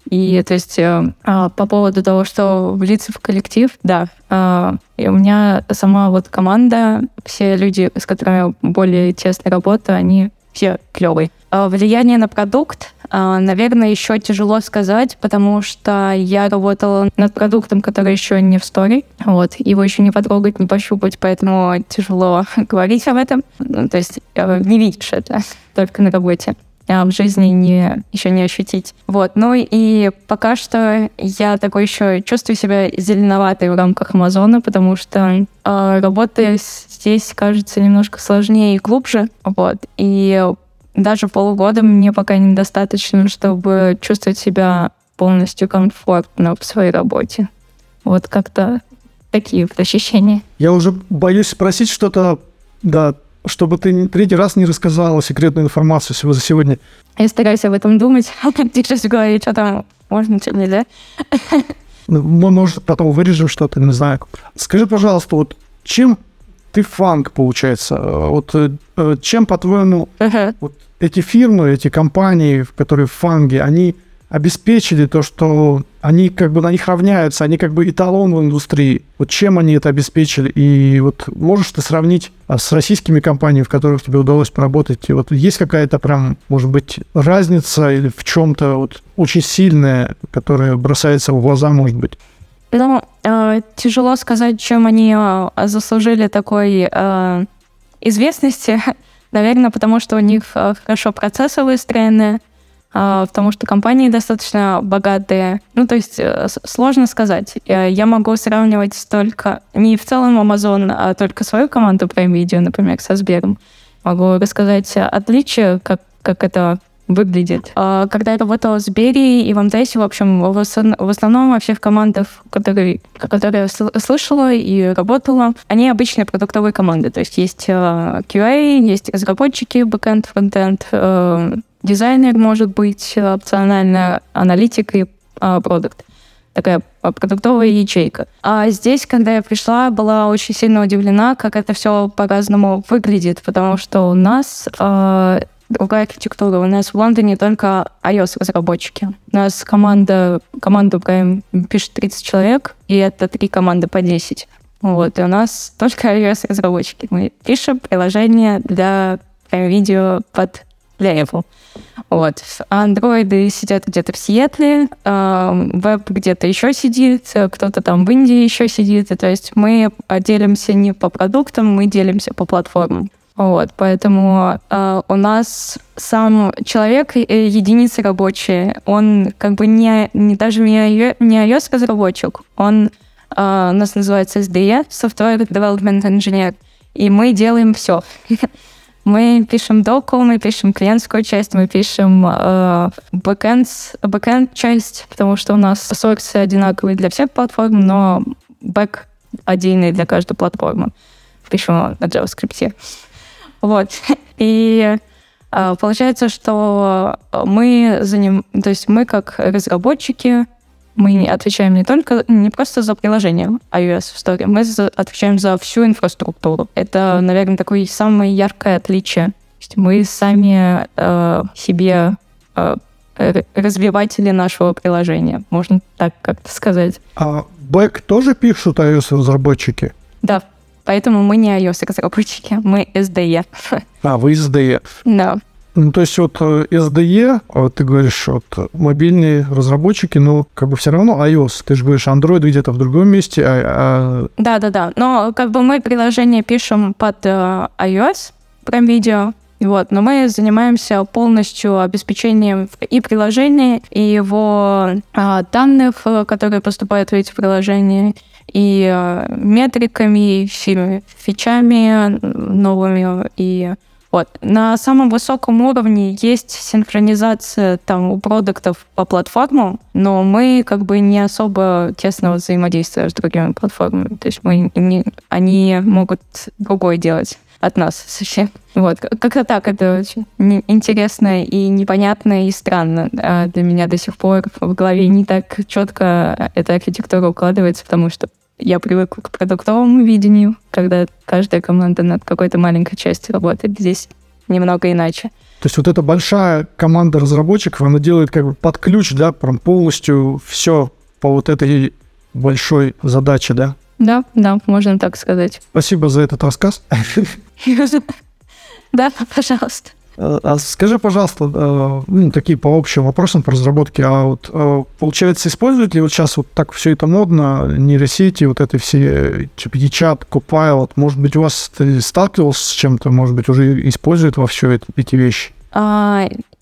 И то есть э, а, по поводу того, что влиться в коллектив, да. А, и у меня сама вот команда, все люди, с которыми я более тесно работаю, они все клевые. Влияние на продукт а, наверное, еще тяжело сказать, потому что я работала над продуктом, который еще не в сторе. Вот, его еще не потрогать, не пощупать, поэтому тяжело говорить об этом. Ну, то есть э, не видишь это только на работе в жизни не, еще не ощутить. Вот. Ну и пока что я такой еще чувствую себя зеленоватой в рамках Амазона, потому что э, работа здесь кажется немножко сложнее и глубже. Вот. И даже полугода мне пока недостаточно, чтобы чувствовать себя полностью комфортно в своей работе. Вот как-то такие вот ощущения. Я уже боюсь спросить что-то, да, чтобы ты третий раз не рассказала секретную информацию всего за сегодня. Я стараюсь об этом думать, а как ты сейчас говоришь, что там можно, что нельзя. Ну, мы, может, потом вырежем что-то, не знаю. Скажи, пожалуйста, вот чем ты фанк, получается. Вот э, чем, по-твоему, Мгм. вот эти фирмы, эти компании, в которые фанги, они обеспечили то, что они как бы на них равняются, они как бы эталон в индустрии. Вот чем они это обеспечили? И вот можешь ты сравнить а, с российскими компаниями, в которых тебе удалось поработать? И вот есть какая-то прям, может быть, разница или в чем-то вот очень сильная, которая бросается в глаза, может быть? Ну, э, тяжело сказать, чем они э, заслужили такой э, известности. Наверное, потому что у них хорошо процессы выстроены, потому что компании достаточно богатые. Ну, то есть э, сложно сказать. Э, Я могу сравнивать только не в целом Amazon, а только свою команду Prime Video, например, со Сбером. Могу рассказать отличия, как, как это выглядит. А, Когда я работала в Сбере и в МТС, в общем, в основ- в основном во всех командах, которые, которые я сл- слышала и работала, они обычные продуктовые команды. То есть есть э, QA, есть разработчики, бэкэнд, фронтенд, дизайнер может быть э, опционально, аналитик и э, продукт такая а, продуктовая ячейка. А здесь, когда я пришла, была очень сильно удивлена, как это все по-разному выглядит, потому что у нас э, другая архитектура. У нас в Лондоне только iOS-разработчики. У нас команда, команду прям пишет 30 человек, и это три команды по 10. Вот, и у нас только iOS-разработчики. Мы пишем приложение для прям видео под для Apple. Вот. Андроиды сидят где-то в Сиэтле, э, веб где-то еще сидит, э, кто-то там в Индии еще сидит. То есть мы делимся не по продуктам, мы делимся по платформам. Вот, поэтому э, у нас сам человек, э, единицы рабочие, он как бы не, не даже не, не iOS-разработчик, он э, у нас называется SDE, Software Development Engineer, и мы делаем все. Мы пишем доку, мы пишем клиентскую часть, мы пишем бэкэнд часть, потому что у нас сорсы одинаковые для всех платформ, но бэк отдельный для каждой платформы. Пишем на JavaScript. Вот. И э, получается, что мы за ним, то есть мы как разработчики, мы отвечаем не только, не просто за приложение iOS в Store, мы за- отвечаем за всю инфраструктуру. Это, наверное, такое самое яркое отличие. Мы сами э, себе э, развиватели нашего приложения, можно так как-то сказать. А бэк тоже пишут iOS-разработчики? Да, поэтому мы не iOS-разработчики, мы SDE. А, вы SDE. Да. Ну, то есть вот э, SDE, вот ты говоришь, вот мобильные разработчики, но как бы все равно iOS. Ты же говоришь, Android где-то в другом месте, а, а Да, да, да. Но как бы мы приложение пишем под э, iOS, прям видео. Вот, но мы занимаемся полностью обеспечением и приложения, и его а, данных, э, которые поступают в эти приложения, и э, метриками, и фичами новыми. И вот. На самом высоком уровне есть синхронизация там у продуктов по платформам, но мы как бы не особо тесно взаимодействуем с другими платформами. То есть мы не, они могут другое делать от нас совсем. Вот, как-то так, это очень интересно и непонятно и странно. А для меня до сих пор в голове не так четко эта архитектура укладывается, потому что я привыкла к продуктовому видению, когда каждая команда над какой-то маленькой частью работает. Здесь немного иначе. То есть вот эта большая команда разработчиков, она делает как бы под ключ, да, прям полностью все по вот этой большой задаче, да? Да, да, можно так сказать. Спасибо за этот рассказ. Да, пожалуйста. Э, А скажи, пожалуйста, э, ну, такие по общим вопросам по разработке, а вот э, получается, используют ли вот сейчас вот так все это модно, нейросети, вот это все, типа, чат, Copilot, может быть, у вас сталкивался с чем-то, может быть, уже используют во все это, эти вещи?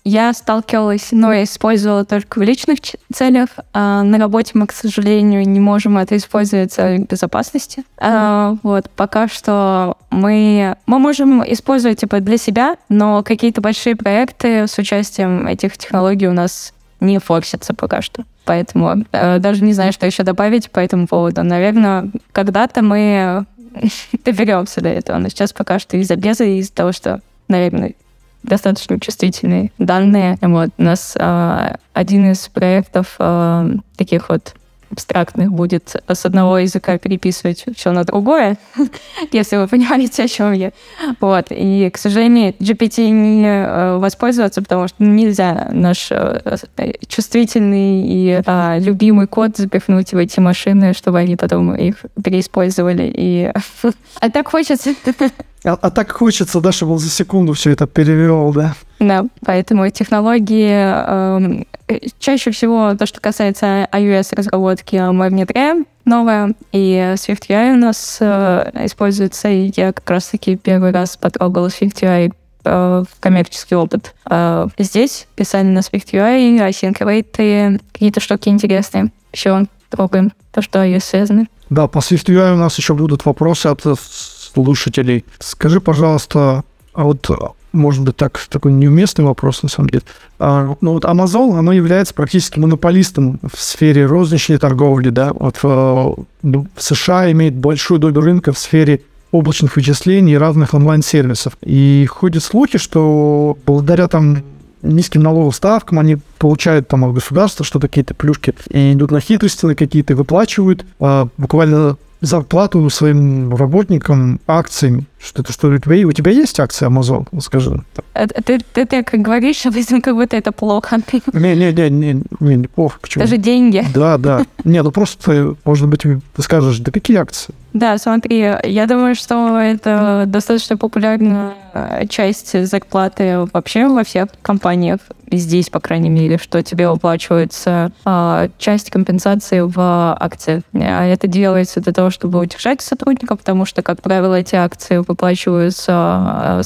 Я сталкивалась, но я использовала только в личных целях. А на работе мы, к сожалению, не можем это использовать в целях безопасности. А, Вот, пока что мы, мы можем использовать типа для себя, но какие-то большие проекты с участием этих технологий у нас не форсятся пока что. Поэтому э, даже не знаю, что еще добавить по этому поводу. Наверное, когда-то мы доберемся до этого. Но сейчас пока что из-за беза, из-за того, что, наверное, достаточно чувствительные данные. Вот. У нас э, один из проектов э, таких вот абстрактных будет с одного языка переписывать все на другое, если вы понимаете, о чем я. Вот. И, к сожалению, GPT не э, воспользоваться, потому что нельзя наш э, чувствительный и а, любимый код запихнуть в эти машины, чтобы они потом их переиспользовали. И... А так хочется а, а так хочется, да, чтобы он за секунду все это перевел, да? Да, поэтому технологии э, чаще всего то, что касается iOS разработки, мы внедряем новое, и SwiftUI у нас э, используется, и я как раз-таки первый раз потрогала SwiftUI э, в коммерческий опыт. Э, здесь писали на SwiftUI, async await, какие-то штуки интересные. Еще трогаем то, что iOS связаны. Да, по SwiftUI у нас еще будут вопросы от слушателей. Скажи, пожалуйста, а вот может быть, так, такой неуместный вопрос, на самом деле. А, ну, вот Amazon, оно является практически монополистом в сфере розничной торговли, да. Вот в, ну, в США имеет большую долю рынка в сфере облачных вычислений и разных онлайн-сервисов. И ходят слухи, что благодаря там низким налоговым ставкам, они получают там от государства что-то, какие-то плюшки, и идут на хитрости на какие-то, выплачивают а, буквально зарплату своим работникам акциями. Что это что у тебя, у тебя есть акции Amazon? Скажи. А, ты, ты, как говоришь, обычно как будто это плохо. Не, не, не, не, плохо. Почему? Это же деньги. Да, да. Не, ну просто, может быть, ты скажешь, да какие акции? Да, смотри, я думаю, что это достаточно популярная часть зарплаты вообще во всех компаниях, здесь, по крайней мере, что тебе выплачивается а, часть компенсации в акциях. А это делается для того, чтобы удержать сотрудников, потому что, как правило, эти акции выплачиваются а,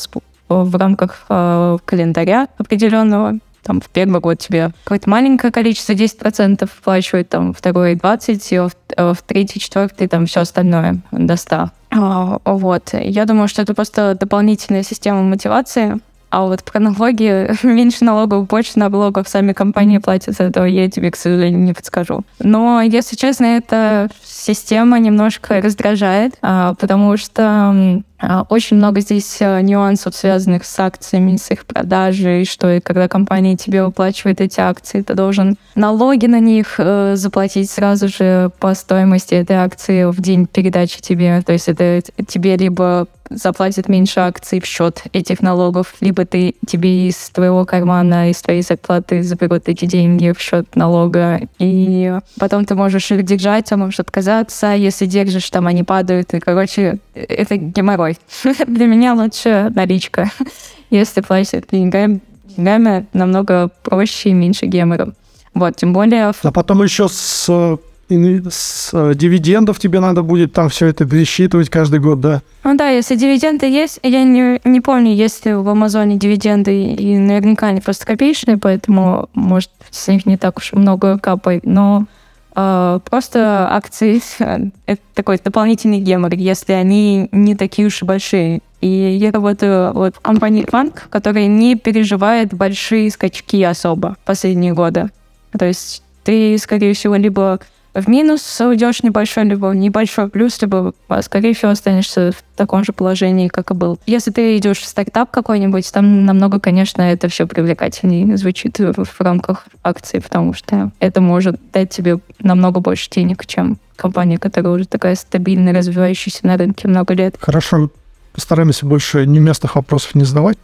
в рамках календаря определенного там в первый год тебе какое-то маленькое количество, 10% вплачивает, там второй 20, в, в третий, четвертый, там все остальное до 100. А, вот. Я думаю, что это просто дополнительная система мотивации, а вот про налоги, меньше налогов, больше налогов сами компании платят, этого я тебе, к сожалению, не подскажу. Но, если честно, эта система немножко раздражает, а, потому что очень много здесь э, нюансов, связанных с акциями, с их продажей, что и когда компания тебе выплачивает эти акции, ты должен налоги на них э, заплатить сразу же по стоимости этой акции в день передачи тебе. То есть это тебе либо заплатят меньше акций в счет этих налогов, либо ты тебе из твоего кармана, из твоей зарплаты заберут эти деньги в счет налога, и потом ты можешь их держать, а можешь отказаться, если держишь, там они падают, и, короче, это геморрой. Для меня лучше наличка. Если платят деньгами, деньгами намного проще и меньше гемора. Вот, тем более... А потом еще с, с э, дивидендов тебе надо будет там все это пересчитывать каждый год, да? Ну да, если дивиденды есть, я не, не помню, есть ли в Амазоне дивиденды, и наверняка они просто копеечные, поэтому, может, с них не так уж много капает, но просто акции — это такой дополнительный гемор, если они не такие уж и большие. И я работаю вот в компании банк, которая не переживает большие скачки особо последние годы. То есть ты, скорее всего, либо в минус уйдешь небольшой, либо небольшой плюс, либо, а, скорее всего, останешься в таком же положении, как и был. Если ты идешь в стартап какой-нибудь, там намного, конечно, это все привлекательнее звучит в, рамках акции, потому что это может дать тебе намного больше денег, чем компания, которая уже такая стабильная, развивающаяся на рынке много лет. Хорошо. Постараемся больше неместных вопросов не задавать.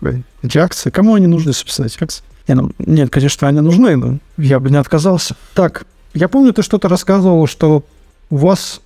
Эти акции, кому они нужны, собственно, эти акции? Не, ну, нет, конечно, они нужны, но я бы не отказался. Так, я помню, ты что-то рассказывал, что у вас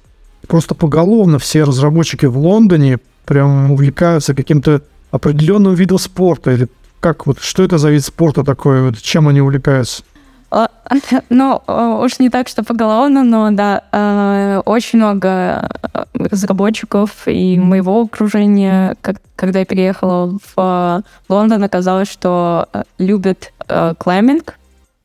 просто поголовно все разработчики в Лондоне прям увлекаются каким-то определенным видом спорта. Или как вот, что это за вид спорта такой, вот, чем они увлекаются? А, ну, уж не так, что поголовно, но да, э, очень много э, разработчиков и моего окружения, когда я переехала в Лондон, оказалось, что э, любят клайминг,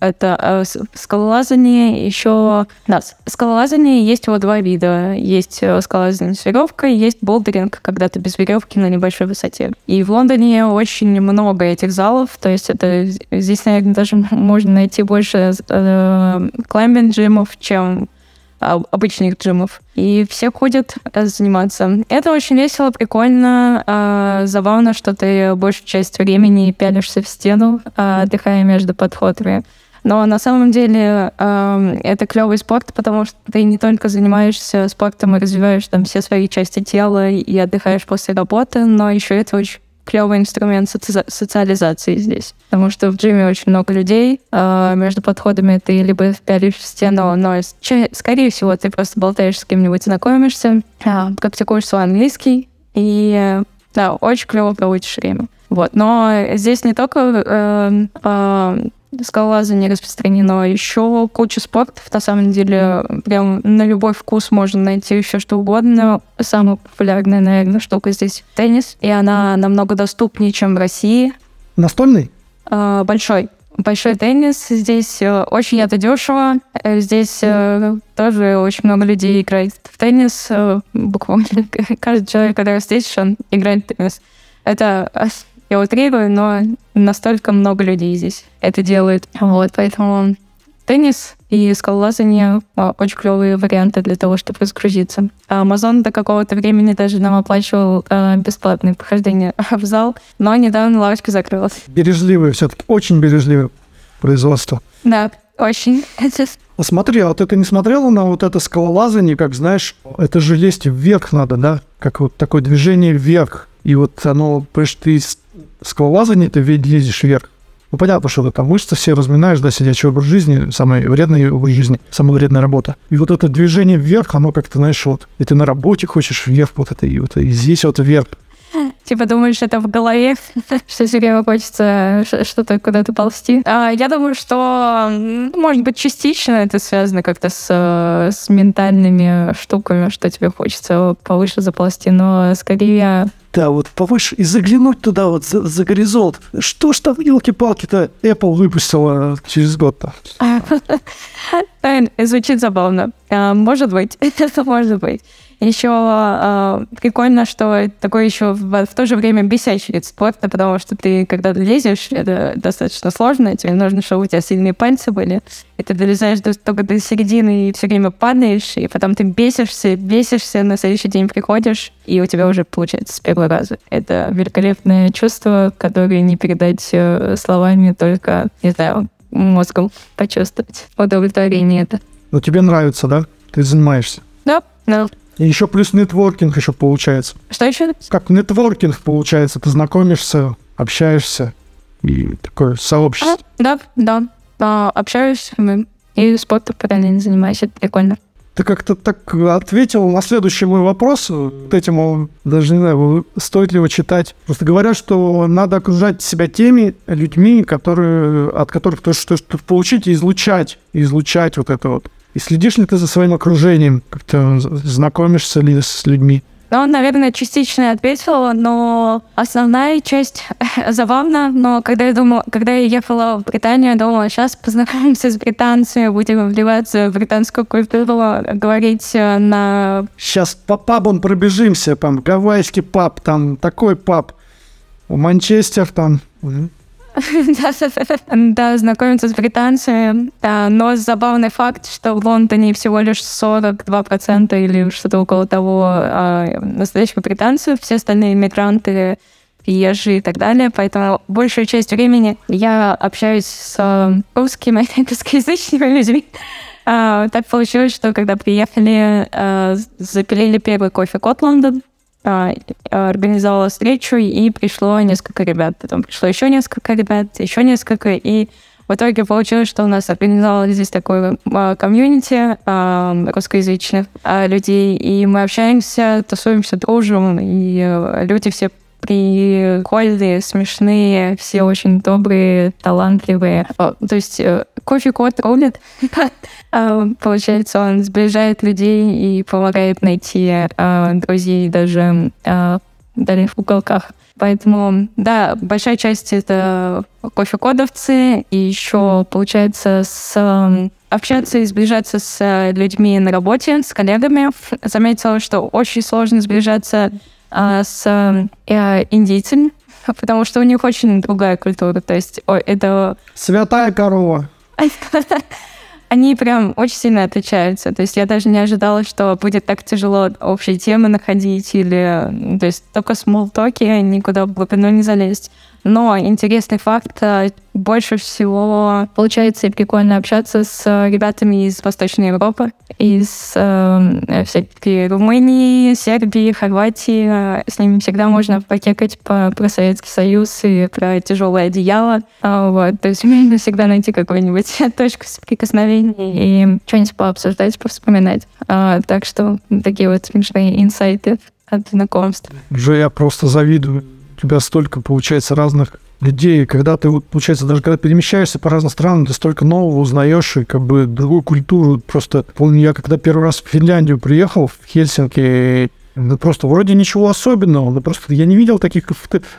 это э, скалолазание еще... Да, скалолазание есть вот два вида. Есть э, скалолазание с веревкой, есть болдеринг, когда ты без веревки на небольшой высоте. И в Лондоне очень много этих залов, то есть это здесь, наверное, даже можно найти больше э, клаймбинг-джимов, чем обычных джимов. И все ходят заниматься. Это очень весело, прикольно, э, забавно, что ты большую часть времени пялишься в стену, э, отдыхая между подходами. Но на самом деле э, это клевый спорт, потому что ты не только занимаешься спортом и развиваешь там все свои части тела и отдыхаешь после работы, но еще это очень клевый инструмент соци- социализации здесь. Потому что в джиме очень много людей. Э, между подходами ты либо впялишь в стену, но ч- скорее всего ты просто болтаешь с кем-нибудь, знакомишься, э, практикуешь свой английский, и да, очень клево проводишь время. Вот. Но здесь не только э, э, скалолазание распространено, еще куча спортов, на самом деле, прям на любой вкус можно найти еще что угодно. Самая популярная, наверное, штука здесь теннис, и она намного доступнее, чем в России. Настольный? Э, большой. Большой теннис. Здесь э, очень это дешево. Здесь э, тоже очень много людей играет в теннис. Э, буквально каждый человек, который здесь, он играет в теннис. Это я утрирую, но настолько много людей здесь это делает. Вот, поэтому теннис и скалолазание очень клевые варианты для того, чтобы разгрузиться. А Amazon до какого-то времени даже нам оплачивал э, бесплатное похождение в зал, но недавно лавочка закрылась. Бережливые все-таки, очень бережливые производство. Да, очень. А смотри, а вот это не смотрела на вот это скалолазание, как, знаешь, это же лезть вверх надо, да? Как вот такое движение вверх. И вот оно, понимаешь, ты скалолазание, ты лезешь вверх. Ну, понятно, что ты там мышцы все разминаешь, да, сидячий образ жизни, самый вредный образ жизни, самая вредная работа. И вот это движение вверх, оно как-то, знаешь, вот, и ты на работе хочешь вверх, вот это, и вот, и здесь вот вверх. Типа думаешь, это в голове, что все время хочется что-то куда-то ползти. А, я думаю, что, может быть, частично это связано как-то с, с ментальными штуками, что тебе хочется повыше заползти, но скорее да, вот повыше и заглянуть туда вот за, за горизонт. Что ж там, елки-палки-то, Apple выпустила через год-то? Звучит забавно. А, может быть, это может быть. Еще э, прикольно, что такой еще в, в то же время бесячий вид спорта, потому что ты, когда лезешь, это достаточно сложно, тебе нужно, чтобы у тебя сильные пальцы были, и ты долезаешь до, только до середины и все время падаешь, и потом ты бесишься, бесишься, на следующий день приходишь, и у тебя уже получается с первого раза. Это великолепное чувство, которое не передать э, словами, только, не знаю, мозгом почувствовать удовлетворение это. Ну, тебе нравится, да? Ты занимаешься? Да, да. И еще плюс нетворкинг еще получается. Что еще? Как нетворкинг получается. Ты знакомишься, общаешься. И такое сообщество. А, да, да. А, общаюсь и спортом параллельно занимаюсь. Это прикольно. Ты как-то так ответил на следующий мой вопрос. Вот этим, даже не знаю, стоит ли его читать. Просто говорят, что надо окружать себя теми людьми, которые, от которых то, что, что получить и излучать, излучать вот это вот. И следишь ли ты за своим окружением? Как-то знакомишься ли с людьми? Ну, наверное, частично ответил, но основная часть забавна. Но когда я думала, когда я ехала в Британию, я думала, сейчас познакомимся с британцами, будем вливаться в британскую культуру, говорить э, на... Сейчас по пабам пробежимся, там, гавайский паб, там, такой паб, Манчестер там. Да, знакомиться с британцами. Но забавный факт, что в Лондоне всего лишь 42% или что-то около того а, настоящих британцев, все остальные иммигранты, приезжие и так далее. Поэтому большую часть времени я общаюсь с русскими, русскоязычными людьми. А, так получилось, что когда приехали, а, запилили первый кофе Кот Лондон, а, организовала встречу, и пришло несколько ребят. Потом пришло еще несколько ребят, еще несколько, и в итоге получилось, что у нас организовалось здесь такое а, комьюнити а, русскоязычных людей, и мы общаемся, тусуемся, дружим, и э, люди все прикольные, смешные, все очень добрые, талантливые. То есть э, кофе кот рулит. А, получается, он сближает людей и помогает найти а, друзей даже а, в уголках. Поэтому, да, большая часть это кофе-кодовцы, и еще, получается, с общаться и сближаться с людьми на работе, с коллегами. Заметила, что очень сложно сближаться а, с э, индийцами, потому что у них очень другая культура. То есть о, это... Святая корова. Они прям очень сильно отличаются. То есть я даже не ожидала, что будет так тяжело общие темы находить или... То есть только смолтоки, никуда в глубину не залезть. Но интересный факт, э, больше всего получается и прикольно общаться с ребятами из Восточной Европы, из э, всякой Румынии, Сербии, Хорватии. С ними всегда можно покекать по, про Советский Союз и про тяжелое одеяло. А, вот. То есть можно всегда найти какую-нибудь точку соприкосновения и что-нибудь пообсуждать, повспоминать. А, так что такие вот смешные инсайты от знакомств. Уже я просто завидую. Тебя столько, получается, разных людей, когда ты, вот, получается, даже когда перемещаешься по разным странам, ты столько нового узнаешь, и как бы другую культуру. Просто помню, я когда первый раз в Финляндию приехал, в Хельсинки, ну, просто вроде ничего особенного, но просто я не видел таких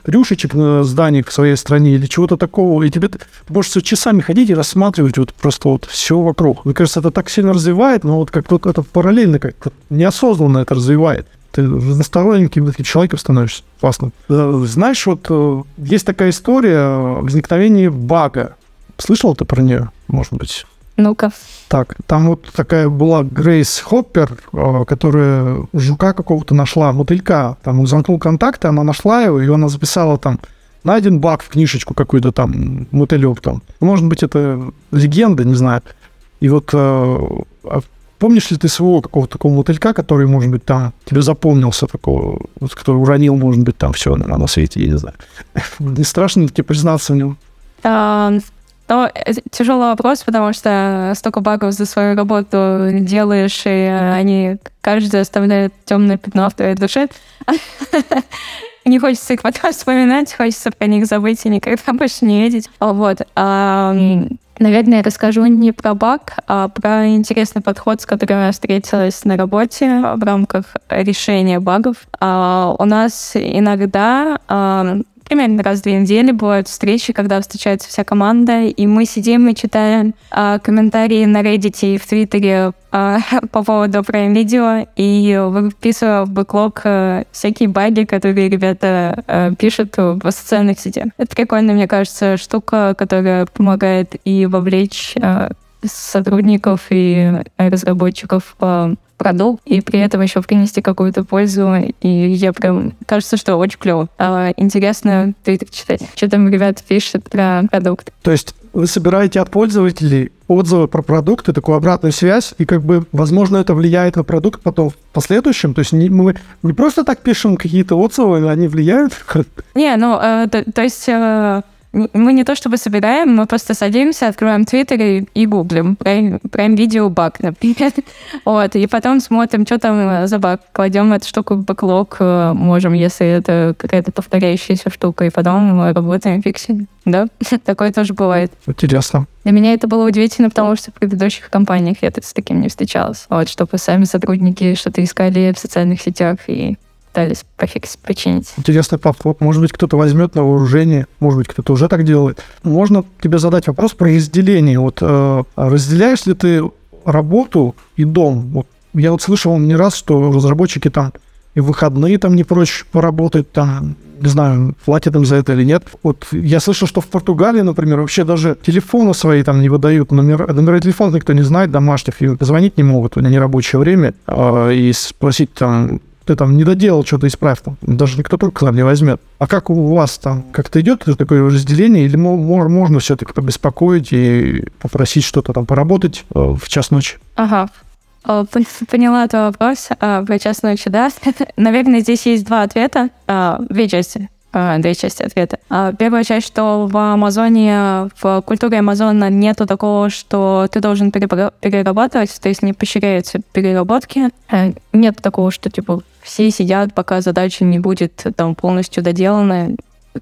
рюшечек на зданиях в своей стране или чего-то такого. И тебе ты можешь часами ходить и рассматривать вот просто вот все вокруг. Мне кажется, это так сильно развивает, но вот как вот это параллельно, как неосознанно это развивает ты разносторонним человеком становишься. Классно. Э, знаешь, вот э, есть такая история возникновения бага. Слышал ты про нее, может быть? Ну-ка. Так, там вот такая была Грейс Хоппер, э, которая жука какого-то нашла, мотылька. Там он замкнул контакты, она нашла его, и она записала там найден баг в книжечку какой-то там, мотылек там. Может быть, это легенда, не знаю. И вот а Помнишь ли ты своего какого-то такого мотылька, который, может быть, там тебе запомнился такого, вот, который уронил, может быть, там все на, на свете, я не знаю. Не страшно ли тебе признаться в нем? А, но э, тяжелый вопрос, потому что столько багов за свою работу делаешь, и они каждый оставляет темное пятно в твоей душе. Не хочется их потом вспоминать, хочется про них забыть и никогда больше не видеть. Вот. Наверное, я расскажу не про баг, а про интересный подход, с которым я встретилась на работе в рамках решения багов. А, у нас иногда а, примерно раз в две недели бывают встречи, когда встречается вся команда, и мы сидим и читаем а, комментарии на Reddit и в Твиттере а, по поводу Prime Video, и выписываю в бэклог а, всякие баги, которые ребята а, пишут в социальных сетях. Это прикольно, мне кажется, штука, которая помогает и вовлечь а, сотрудников и разработчиков в продукт, и при этом еще принести какую-то пользу. И я прям... Кажется, что очень клево. А, интересно твиттер читать. Что там ребята пишут про продукт. То есть вы собираете от пользователей отзывы про продукты, такую обратную связь, и как бы, возможно, это влияет на продукт потом в последующем. То есть не, мы не просто так пишем какие-то отзывы, они влияют? Не, ну, э, то, то есть... Э, мы не то чтобы собираем, мы просто садимся, открываем Твиттер и, и гуглим. Прям, прям видео баг, например. вот, и потом смотрим, что там за баг. Кладем эту штуку в бэклог, э, можем, если это какая-то повторяющаяся штука, и потом работаем, фиксим. Да, такое тоже бывает. Интересно. Для меня это было удивительно, потому что в предыдущих компаниях я с таким не встречалась. Вот, чтобы сами сотрудники что-то искали в социальных сетях и пытались пофиксить, починить. Интересный подход. Может быть, кто-то возьмет на вооружение, может быть, кто-то уже так делает. Можно тебе задать вопрос про разделение. Вот э, разделяешь ли ты работу и дом? Вот, я вот слышал не раз, что разработчики там и в выходные там не прочь поработать, там, не знаю, платят им за это или нет. Вот я слышал, что в Португалии, например, вообще даже телефоны свои там не выдают, номера, номера телефонов никто не знает, домашних, и позвонить не могут в нерабочее время э, и спросить там, ты там не доделал что-то, исправь там. Даже никто только к нам не возьмет. А как у вас там как-то идет такое разделение, или можно все-таки побеспокоить и попросить что-то там поработать э, в час ночи? Ага, Поняла твой вопрос э, про час ночи, да? Наверное, здесь есть два ответа, э, две части. А, две части ответа. А, первая часть, что в Амазоне, в культуре Амазона нету такого, что ты должен перерабатывать, то есть не поощряются переработки. Э, нет такого, что типа все сидят, пока задача не будет там полностью доделана.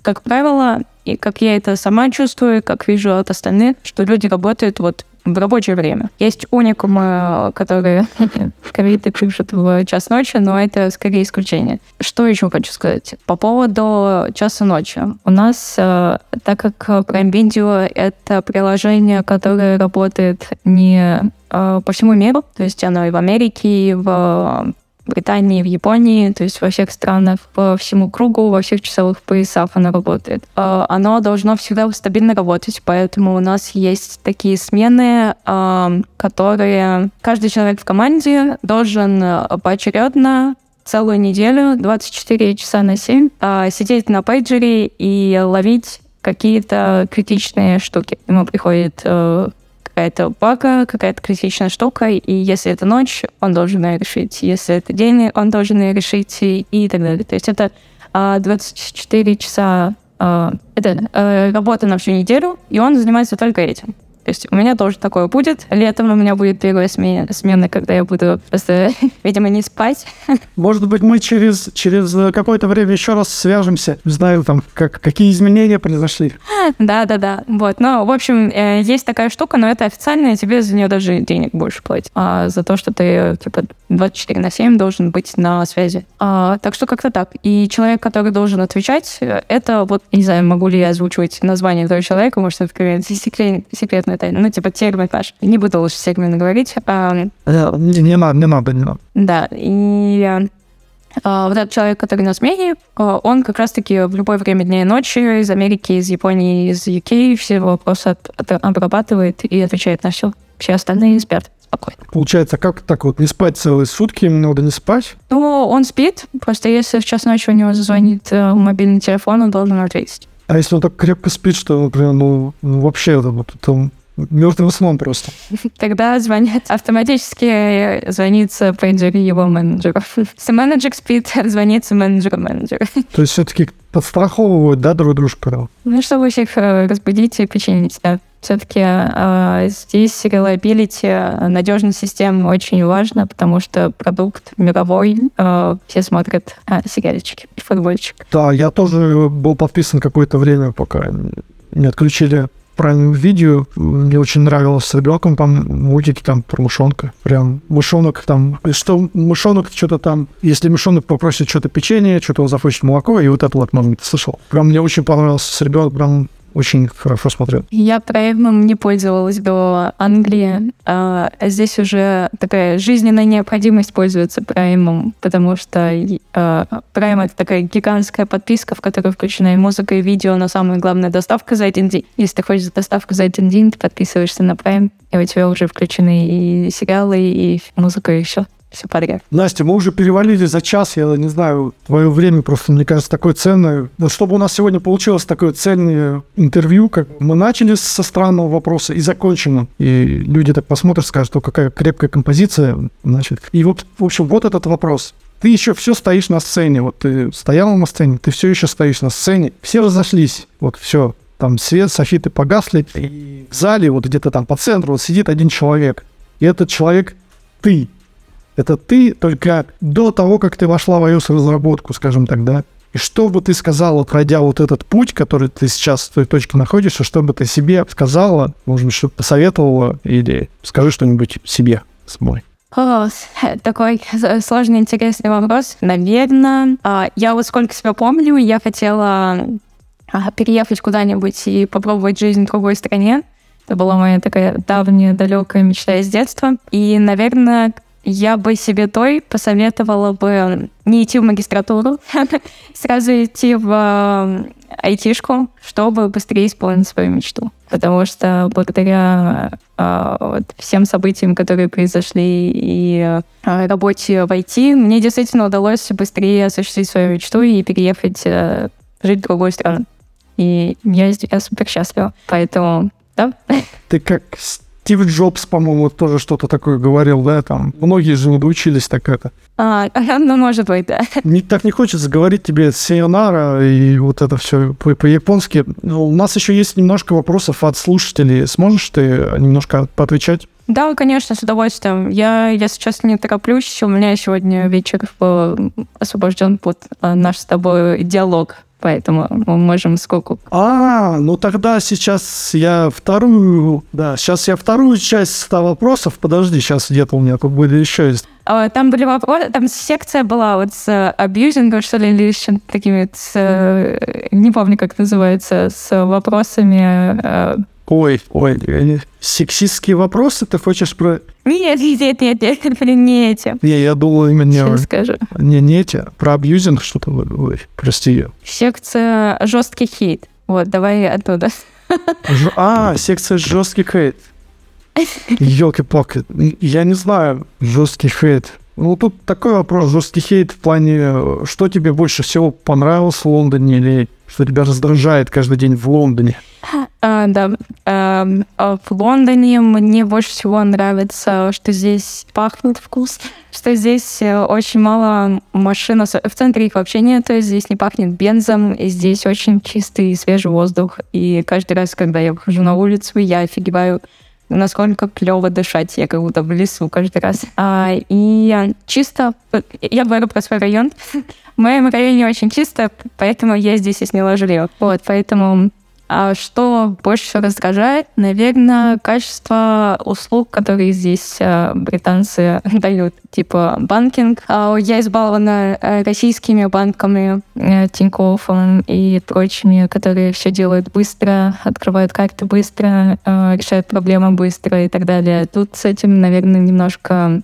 Как правило, и как я это сама чувствую, как вижу от остальных, что люди работают вот в рабочее время. Есть уникумы, которые ковиды пишут в час ночи, но это скорее исключение. Что еще хочу сказать? По поводу часа ночи. У нас, э, так как Prime Video — это приложение, которое работает не э, по всему миру, то есть оно и в Америке, и в Британии, в Японии, то есть во всех странах, по всему кругу, во всех часовых поясах оно работает. А, оно должно всегда стабильно работать, поэтому у нас есть такие смены, а, которые каждый человек в команде должен поочередно целую неделю, 24 часа на 7, а, сидеть на пейджере и ловить какие-то критичные штуки. Ему приходит э, какая-то бага, какая-то критичная штука, и если это ночь, он должен ее решить. Если это день, он должен ее решить, и, так далее. То есть это э, 24 часа э, это э, работа на всю неделю, и он занимается только этим. То есть у меня тоже такое будет. Летом у меня будет первая смена, смена когда я буду просто, видимо, не спать. Может быть, мы через, через какое-то время еще раз свяжемся. Знаю, там, как, какие изменения произошли. Да-да-да. Вот. Но, в общем, э, есть такая штука, но это официально, и тебе за нее даже денег больше платят. А за то, что ты, типа, 24 на 7 должен быть на связи. А, так что как-то так. И человек, который должен отвечать, это вот, не знаю, могу ли я озвучивать название этого человека, может, это какая-то секретная тайна. Ну, типа термин наш. Не буду лучше термин говорить. А, не, не надо, не надо, не надо. Да, и а, вот этот человек, который на а, он как раз-таки в любое время дня и ночи из Америки, из Японии, из UK все вопросы обрабатывает и отвечает на все. Все остальные спят спокойно. Получается, как так вот не спать целые сутки, им надо не спать? Ну, он спит, просто если в час ночи у него зазвонит э, мобильный телефон, он должен ответить. А если он так крепко спит, что, например, ну, ну вообще там мертвым сном просто. Тогда звонят автоматически звонится пейджер его менеджеру. Если менеджер спит, звонится менеджеру менеджера. То есть все-таки подстраховывают, да, друг дружку? Ну, чтобы всех э, разбудить и починить, да. Все-таки э, здесь reliability, надежность системы очень важно, потому что продукт мировой, э, все смотрят э, сериальчики и футбольчик. Да, я тоже был подписан какое-то время, пока не отключили Prime видео. Мне очень нравилось с ребенком там мультики там про мышонка. Прям мышонок там, что мышонок что-то там, если мышонок попросит что-то печенье, что-то он захочет молоко, и вот это вот момент слышал. Прям мне очень понравился с ребенком, прям очень хорошо смотрел. Я проектом не пользовалась до Англии. А здесь уже такая жизненная необходимость пользоваться праймом, потому что а, прайм — это такая гигантская подписка, в которой включена и музыка, и видео, но самое главное — доставка за один день. Если ты хочешь доставку за один день, ты подписываешься на прайм, и у тебя уже включены и сериалы, и музыка, и все все подряд. Настя, мы уже перевалили за час, я не знаю, твое время просто, мне кажется, такое ценное. Вот чтобы у нас сегодня получилось такое ценное интервью, как мы начали со странного вопроса и закончено. И люди так посмотрят, скажут, что какая крепкая композиция, значит. И вот, в общем, вот этот вопрос. Ты еще все стоишь на сцене, вот ты стоял на сцене, ты все еще стоишь на сцене, все разошлись, вот все, там свет, софиты погасли, и в зале вот где-то там по центру вот сидит один человек, и этот человек ты, это ты только до того, как ты вошла в iOS-разработку, скажем так, да? И что бы ты сказала, пройдя вот этот путь, который ты сейчас в той точке находишься, что бы ты себе сказала, может быть, что-то посоветовала, или скажи что-нибудь себе самой? О, такой сложный, интересный вопрос. Наверное, а, я вот сколько себя помню, я хотела а, переехать куда-нибудь и попробовать жизнь в другой стране. Это была моя такая давняя, далекая мечта из детства. И, наверное, я бы себе той посоветовала бы не идти в магистратуру, сразу идти в э, айтишку, чтобы быстрее исполнить свою мечту. Потому что благодаря э, всем событиям, которые произошли, и э, работе в IT, мне действительно удалось быстрее осуществить свою мечту и переехать жить в другую страну. И я, я супер счастлива. Поэтому, да. Ты как Стив Джобс, по-моему, тоже что-то такое говорил, да, там. Многие же учились так это. А, ну, может быть, да. Не, так не хочется говорить тебе «сайонара» и вот это все по-японски. Но у нас еще есть немножко вопросов от слушателей. Сможешь ты немножко поотвечать? Да, конечно, с удовольствием. Я, я сейчас не тороплюсь. У меня сегодня вечер освобожден под а, наш с тобой диалог поэтому мы можем сколько... А, ну тогда сейчас я вторую, да, сейчас я вторую часть 100 вопросов, подожди, сейчас где-то у меня тут были еще есть. А, там были вопросы, там секция была вот с абьюзингом, что ли, или с такими, с, э, не помню, как называется, с вопросами э, Ой, ой, сексистские вопросы ты хочешь про... Нет, нет, нет, нет, не эти. Не, я думал именно... Сейчас скажу. Не, не эти, про абьюзинг что-то, ой, прости. Секция жесткий хейт. Вот, давай оттуда. Ж... А, секция жесткий хейт. Елки-палки, я не знаю, жесткий хейт. Ну, тут такой вопрос, жесткий хейт в плане, что тебе больше всего понравилось в Лондоне или что тебя раздражает каждый день в Лондоне? А, да. А, а в Лондоне мне больше всего нравится, что здесь пахнет вкусно, что здесь э, очень мало машин. В центре их вообще нет, то есть здесь не пахнет бензом, и здесь очень чистый и свежий воздух. И каждый раз, когда я выхожу на улицу, я офигеваю насколько клево дышать, я как будто в лесу каждый раз. А, и чисто, я говорю про свой район, в моем районе очень чисто, поэтому я здесь и сняла жилье. Вот, поэтому а что больше раздражает? Наверное, качество услуг, которые здесь э, британцы дают, типа банкинг. А я избалована э, российскими банками, э, Тинькофф и прочими, которые все делают быстро, открывают карты быстро, решают проблемы быстро и так далее. Тут с этим, наверное, немножко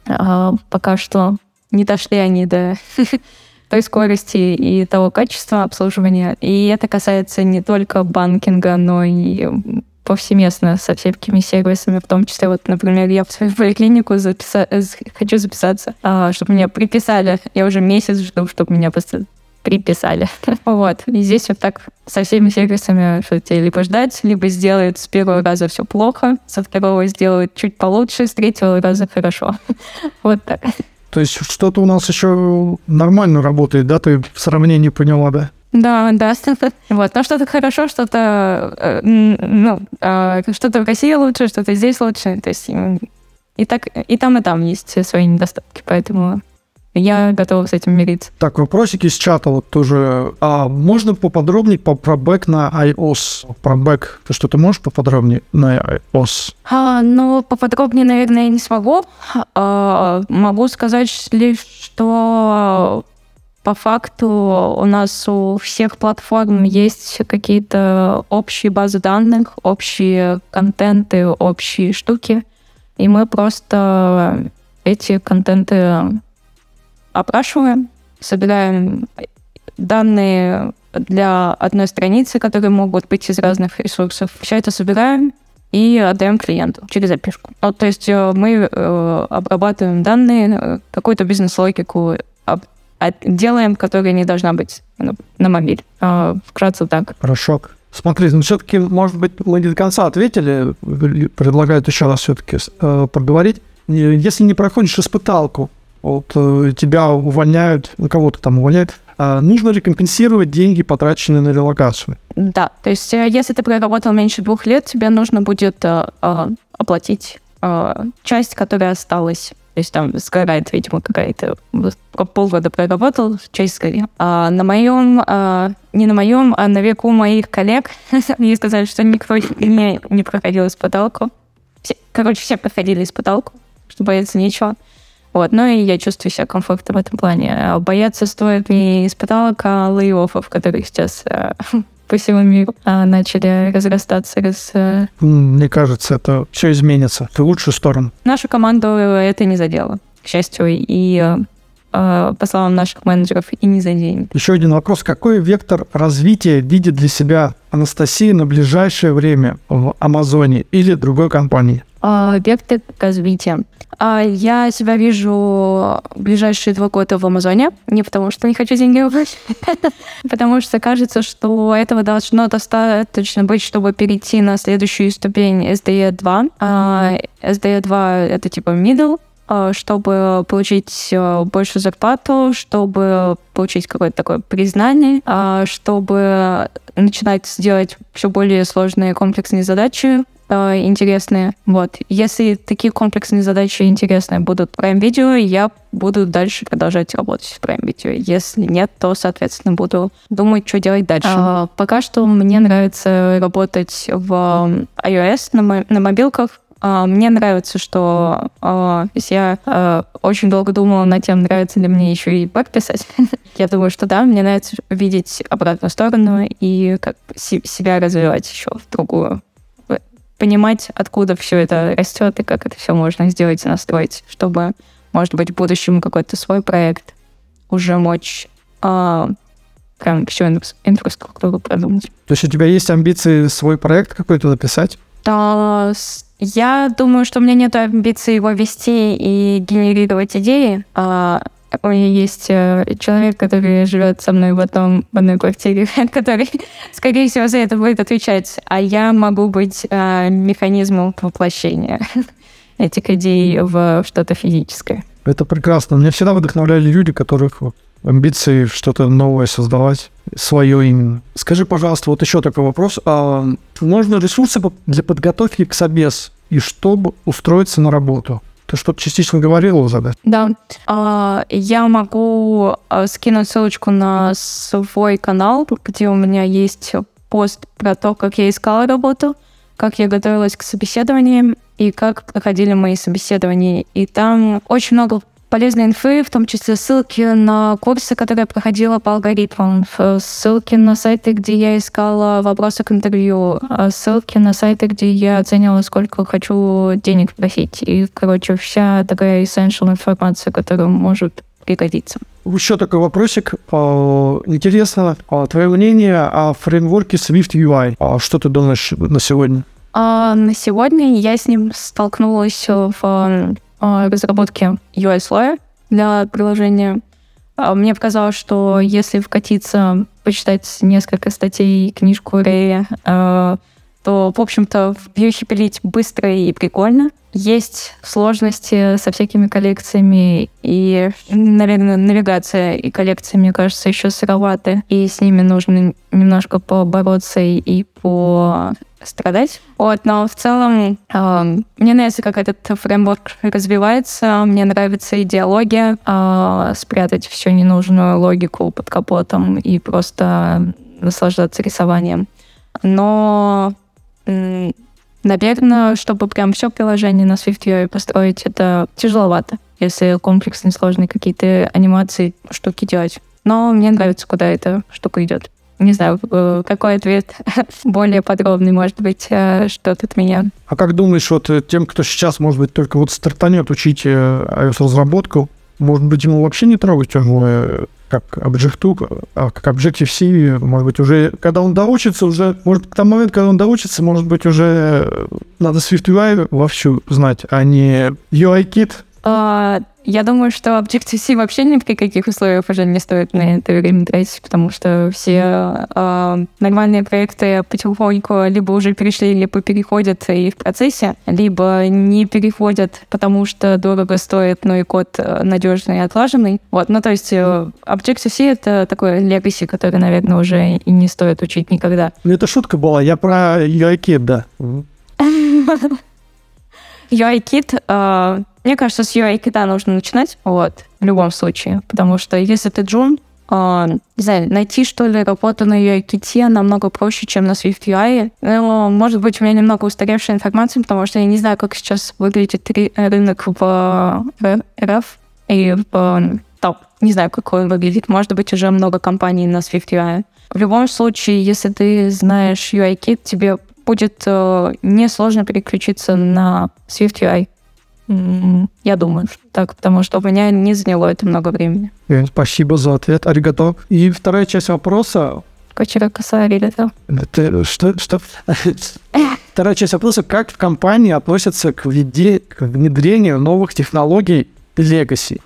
пока что не дошли они до той скорости и того качества обслуживания. И это касается не только банкинга, но и повсеместно со всякими сервисами, в том числе, вот, например, я в свою поликлинику записа... хочу записаться, а, чтобы меня приписали. Я уже месяц жду, чтобы меня просто приписали. вот. И здесь вот так со всеми сервисами, что тебе либо ждать, либо сделают с первого раза все плохо, со второго сделают чуть получше, с третьего раза хорошо. вот так. То есть что-то у нас еще нормально работает, да? Ты в сравнении поняла, да? Да, да. Вот. Но что-то хорошо, что-то э, ну, а, что-то в России лучше, что-то здесь лучше. То есть и так и там, и там есть свои недостатки, поэтому я готова с этим мириться. Так, вопросики из чата вот тоже. А можно поподробнее по, про бэк на iOS? Про бэк ты что-то можешь поподробнее на iOS? А, ну, поподробнее, наверное, я не смогу. А, могу сказать лишь, что по факту у нас у всех платформ есть какие-то общие базы данных, общие контенты, общие штуки, и мы просто эти контенты опрашиваем, собираем данные для одной страницы, которые могут быть из разных ресурсов. Все это собираем и отдаем клиенту через опишку. Вот, то есть э, мы э, обрабатываем данные, э, какую-то бизнес-логику об, делаем, которая не должна быть на, на мобиль. Э, вкратце так. Хорошо. Смотри, ну все-таки, может быть, мы не до конца ответили. Предлагают еще раз все-таки э, проговорить. Если не проходишь испыталку, вот э, тебя увольняют, ну кого-то там увольняют, а нужно ли компенсировать деньги, потраченные на релокацию? Да, то есть э, если ты проработал меньше двух лет, тебе нужно будет э, оплатить часть, которая осталась. То есть там сгорает, видимо, какая-то... Полгода проработал, часть сгорела. А на моем... А, не на моем, а на веку моих коллег мне сказали, что никто не, не проходил испыталку. Все, короче, все проходили испыталку, что бояться нечего. Вот, ну и я чувствую себя комфортно в этом плане. Бояться стоит не испыталок, а лей-оффов, которые сейчас э, по всему миру а, начали разрастаться. Раз... Э, Мне кажется, это все изменится в лучшую сторону. Нашу команду это не задело, к счастью, и по словам наших менеджеров, и не за день. Еще один вопрос. Какой вектор развития видит для себя Анастасия на ближайшее время в Амазоне или другой компании? А, вектор развития. А, я себя вижу ближайшие два года в Амазоне. Не потому, что не хочу деньги убрать, потому что кажется, что этого должно достаточно быть, чтобы перейти на следующую ступень SDE 2. SDE 2 — это типа middle, чтобы получить э, большую зарплату, чтобы получить какое-то такое признание, а, чтобы начинать делать все более сложные комплексные задачи, э, интересные. Вот. Если такие комплексные задачи интересные будут в Prime Video, я буду дальше продолжать работать в Prime Video. Если нет, то, соответственно, буду думать, что делать дальше. А, пока что мне нравится работать в iOS на, на мобилках. А, мне нравится, что а, я а, очень долго думала над тем, нравится ли мне еще и бэк писать. я думаю, что да, мне нравится видеть обратную сторону и как себя развивать еще в другую понимать, откуда все это растет и как это все можно сделать и настроить, чтобы, может быть, в будущем какой-то свой проект уже мочь прям всю инфраструктуру продумать. То есть у тебя есть амбиции свой проект какой-то написать? Да, Я думаю, что у меня нет амбиций его вести и генерировать идеи. А у меня есть э, человек, который живет со мной в, одном, в одной квартире, который, скорее всего, за это будет отвечать. А я могу быть а, механизмом воплощения этих идей в что-то физическое. Это прекрасно. Меня всегда вдохновляли люди, которых амбиции что-то новое создавать, свое именно. Скажи, пожалуйста, вот еще такой вопрос. А можно ресурсы для подготовки к собес и чтобы устроиться на работу? Ты что-то частично говорила уже, да? Да. А, я могу а, скинуть ссылочку на свой канал, где у меня есть пост про то, как я искала работу, как я готовилась к собеседованиям и как проходили мои собеседования. И там очень много полезной инфы, в том числе ссылки на курсы, которые я проходила по алгоритмам, ссылки на сайты, где я искала вопросы к интервью, а ссылки на сайты, где я оценивала, сколько хочу денег просить. И, короче, вся такая essential информация, которая может пригодиться. Еще такой вопросик. А, интересно а, твое мнение о фреймворке Swift UI. Что ты думаешь на сегодня? На сегодня я с ним столкнулась в разработки UI-слоя для приложения. А, мне показалось, что если вкатиться, почитать несколько статей, книжку Рэя, а, то, в общем-то, в Vue пилить быстро и прикольно. Есть сложности со всякими коллекциями, и, наверное, навигация и коллекции, мне кажется, еще сыроваты, и с ними нужно немножко побороться и по страдать. Вот, но в целом э, мне нравится, как этот фреймворк развивается, мне нравится идеология, э, спрятать всю ненужную логику под капотом и просто наслаждаться рисованием. Но, э, наверное, чтобы прям все приложение на SwiftUI построить, это тяжеловато, если комплексные, сложные какие-то анимации, штуки делать. Но мне нравится, куда эта штука идет. Не знаю, э, какой ответ более подробный, может быть, э, что тут меня. А как думаешь, вот э, тем, кто сейчас, может быть, только вот стартанет учить iOS-разработку, может быть, ему вообще не трогать уже как Objective, а как Objective-C, может быть, уже, когда он доучится, уже, может, к тому моменту, когда он доучится, может быть, уже надо SwiftUI вовсю знать, а не UI-кит. А, я думаю, что Objective-C вообще ни при каких условиях уже не стоит на это время тратить, потому что все э, нормальные проекты потихоньку либо уже перешли, либо переходят и в процессе, либо не переходят, потому что дорого стоит, но и код э, надежный и отлаженный. Вот, ну то есть э, Objective-C — это такой legacy, который, наверное, уже и не стоит учить никогда. Ну это шутка была, я про UI-кит, да. UI-кит, мне кажется, с UI-кита нужно начинать, вот, в любом случае, потому что если ты джун, э, не знаю, найти, что ли, работу на UI-ките намного проще, чем на Swift UI. Ну, может быть, у меня немного устаревшая информация, потому что я не знаю, как сейчас выглядит рынок в РФ и в топ. Не знаю, как он выглядит. Может быть, уже много компаний на Swift UI. В любом случае, если ты знаешь UI-кит, тебе будет э, несложно переключиться на Swift UI. Я думаю, так, потому что у меня не заняло это много времени. Э, спасибо за ответ, аригато. И вторая часть вопроса. Кочера да. Это, что, что? Вторая часть вопроса, как в компании относятся к, введе, к внедрению новых технологий Legacy?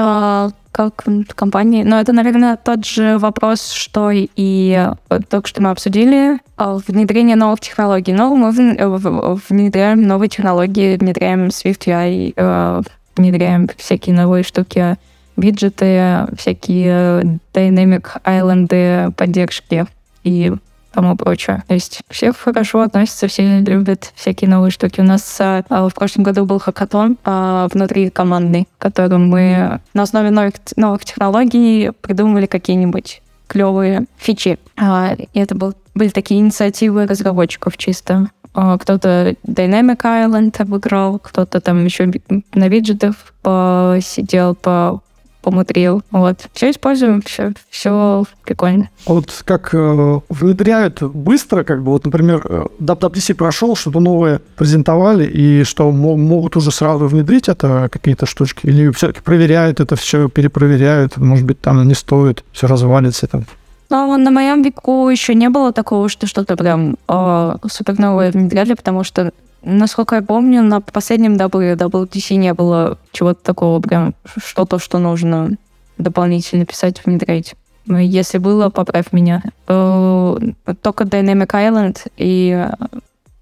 А, как компании. Но это, наверное, тот же вопрос, что и только что мы обсудили. А, внедрение новых технологий. Но мы внедряем новые технологии, внедряем SwiftUI, э, внедряем всякие новые штуки, виджеты, всякие Dynamic Island поддержки и тому прочее. То есть все хорошо относятся, все любят всякие новые штуки. У нас а, в прошлом году был хакатон а, внутри командный, в котором мы на основе новых, новых технологий придумывали какие-нибудь клевые фичи. А, и это был, были такие инициативы разработчиков чисто. А, кто-то Dynamic Island обыграл, кто-то там еще на виджетах посидел, по помудрил. Вот. Все используем, все, все прикольно. А вот как э, внедряют быстро, как бы, вот, например, WWDC э, прошел, что-то новое презентовали, и что могут уже сразу внедрить это какие-то штучки, или все-таки проверяют это все, перепроверяют, может быть, там не стоит, все развалится там. Но на моем веку еще не было такого, что что-то прям э, супер новое внедряли, потому что насколько я помню, на последнем WWDC не было чего-то такого прям, что-то, что нужно дополнительно писать, внедрять. Если было, поправь меня. Э, только Dynamic Island и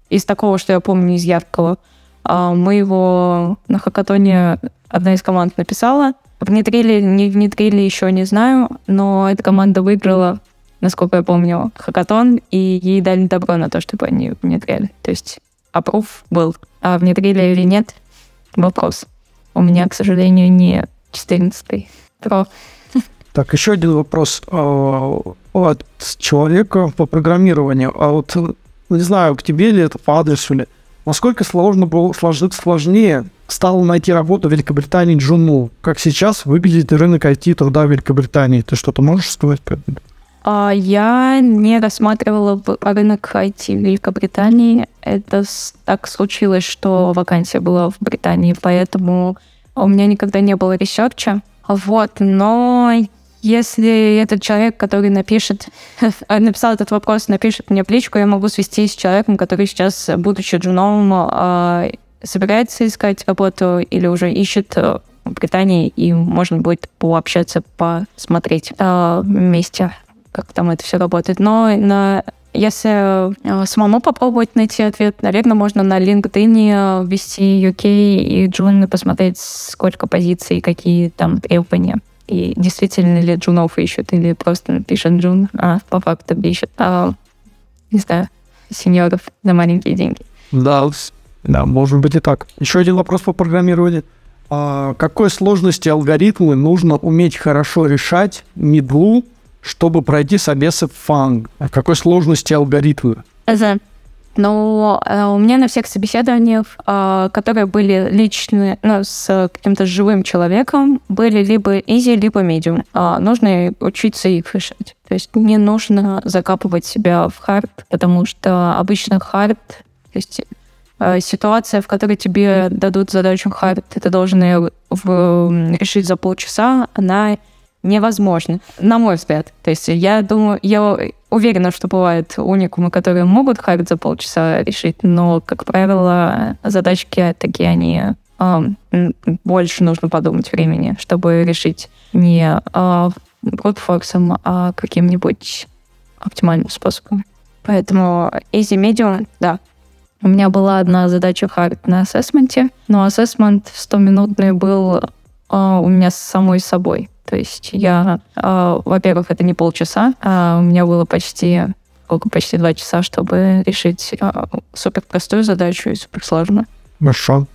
из такого, что я помню из яркого, а, мы его на хакатоне одна из команд написала. Внедрили, не внедрили, еще не знаю, но эта команда выиграла, насколько я помню, хакатон, и ей дали добро на то, чтобы они внедряли. То есть опруф был. А внедрили или нет, вопрос. У меня, к сожалению, не 14 Про. Так, еще один вопрос а, от человека по программированию. А вот, не знаю, к тебе ли это по адресу ли, насколько сложно было, сложнее стало найти работу в Великобритании джуну? Как сейчас выглядит рынок IT труда в Великобритании? Ты что-то можешь сказать я не рассматривала рынок IT в Великобритании. Это так случилось, что вакансия была в Британии, поэтому у меня никогда не было ресерча. Вот, но если этот человек, который напишет, написал этот вопрос, напишет мне в я могу свести с человеком, который сейчас, будучи джуном, а, собирается искать работу или уже ищет э, в Британии, и можно будет пообщаться, посмотреть э, вместе как там это все работает. Но на если э, самому попробовать найти ответ, наверное, можно на LinkedIn ввести UK и Джун и посмотреть, сколько позиций, какие там требования. И действительно ли джунов ищут, или просто пишет джун, а по факту ищут, а, не знаю, сеньоров за маленькие деньги. Да, да, может быть и так. Еще один вопрос по программированию. А какой сложности алгоритмы нужно уметь хорошо решать медлу чтобы пройти собесы в FAANG? В какой сложности алгоритмы? Да. Но э, у меня на всех собеседованиях, э, которые были личные, ну, с каким-то живым человеком, были либо easy, либо medium. Э, нужно учиться их решать. То есть не нужно закапывать себя в hard, потому что обычно хард, то есть ситуация, в которой тебе дадут задачу hard, ты должен ее решить за полчаса, она невозможно, на мой взгляд. То есть я думаю, я уверена, что бывают уникумы, которые могут хайп за полчаса решить, но, как правило, задачки такие, они больше нужно подумать времени, чтобы решить не э, брутфорсом, а каким-нибудь оптимальным способом. Поэтому easy medium, да. У меня была одна задача хард на ассессменте, но ассессмент 100-минутный был э, у меня с самой собой. То есть я, э, во-первых, это не полчаса, а у меня было почти сколько, почти два часа, чтобы решить э, супер простую задачу и супер сложную. Хорошо.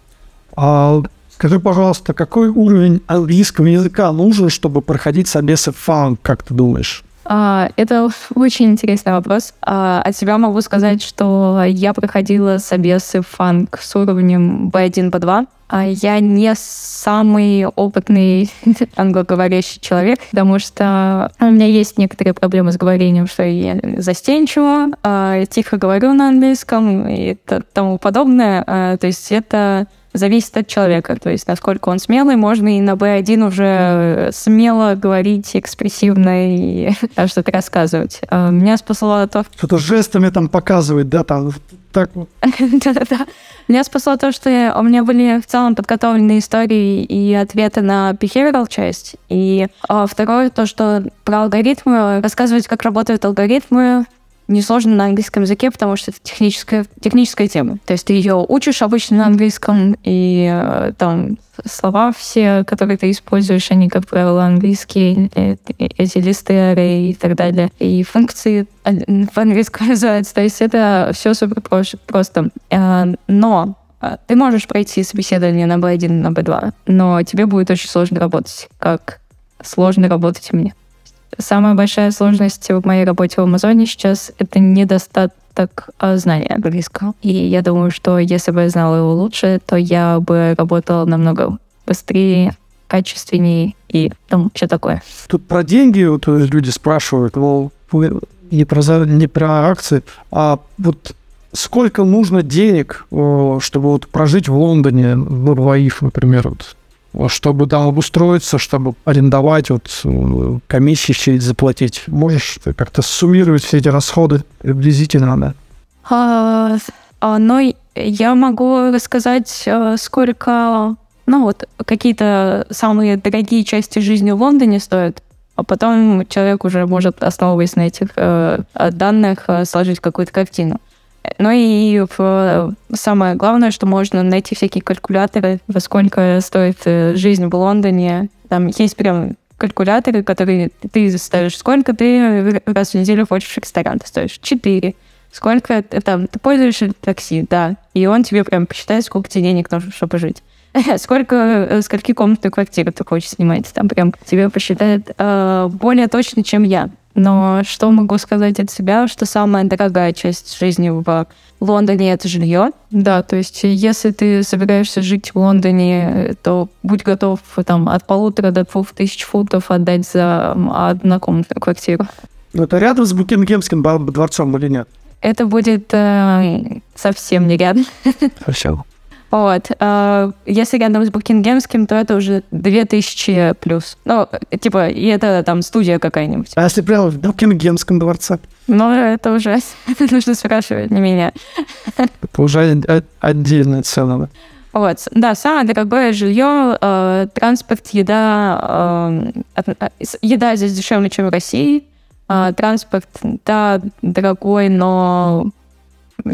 А скажи, пожалуйста, какой уровень английского языка нужен, чтобы проходить собесы фан, как ты думаешь? А, это очень интересный вопрос. А, от себя могу сказать, что я проходила собесы фанк с уровнем B1, B2. А я не самый опытный англоговорящий человек, потому что у меня есть некоторые проблемы с говорением, что я застенчива, тихо говорю на английском и тому подобное. То есть это зависит от человека. То есть, насколько он смелый, можно и на B1 уже смело говорить экспрессивно и что-то рассказывать. А меня спасло то... Что-то жестами там показывать, да, там так вот. Да-да-да. Меня спасло то, что у меня были в целом подготовлены истории и ответы на behavioral часть. И а, второе, то, что про алгоритмы, рассказывать, как работают алгоритмы, несложно на английском языке, потому что это техническая, техническая тема. То есть ты ее учишь обычно на английском, и э, там слова все, которые ты используешь, они, как правило, английские, э, эти листы array и так далее. И функции в английском называются. То есть это все супер просто. Э, но ты можешь пройти собеседование на B1, на B2, но тебе будет очень сложно работать, как сложно работать мне. Самая большая сложность в моей работе в Амазоне сейчас — это недостаток а, знания английского. И я думаю, что если бы я знала его лучше, то я бы работала намного быстрее, качественнее и там все такое. Тут про деньги вот люди спрашивают, ну, не про, не про акции, а вот сколько нужно денег, чтобы вот прожить в Лондоне, в Лаиф, например, вот, чтобы там обустроиться, чтобы арендовать, вот э, комиссии эти заплатить. Можешь как-то суммировать все эти расходы приблизительно, да? А, А, Но я могу рассказать, э, сколько, ну вот, какие-то самые дорогие части жизни в Лондоне стоят, а потом человек уже может, основываясь на этих э, данных, э, сложить какую-то картину. Ну и в- самое главное, что можно найти всякие калькуляторы, во сколько стоит э, жизнь в Лондоне. Там есть прям калькуляторы, которые ты ставишь, сколько ты раз в неделю хочешь в ресторан, ты ставишь 4. Сколько э, там ты пользуешься такси, да. И он тебе прям посчитает, сколько тебе денег нужно, чтобы жить. Сколько, э, скольки комнатную квартиру ты хочешь снимать, там прям тебе посчитает э, более точно, чем я. Но что могу сказать от себя, что самая дорогая часть жизни в Лондоне это жилье. Да, то есть если ты собираешься жить в Лондоне, то будь готов там от полутора до двух тысяч фунтов отдать за однокомнатную квартиру. Ну, это рядом с Букингемским дворцом или нет? Это будет э, совсем не рядом. Хорошо. Вот. а, Если рядом с Букингемским, то это уже 2000 плюс. Ну, э, типа, и это там студия какая-нибудь. А если прямо в Букингемском дворце? Но это уже нужно спрашивать не меня. Это уже отдельная цена. да? Вот, да, самое дорогое жилье, э, транспорт, еда. э, а, с- еда здесь дешевле, чем в России. А, транспорт, да, дорогой, но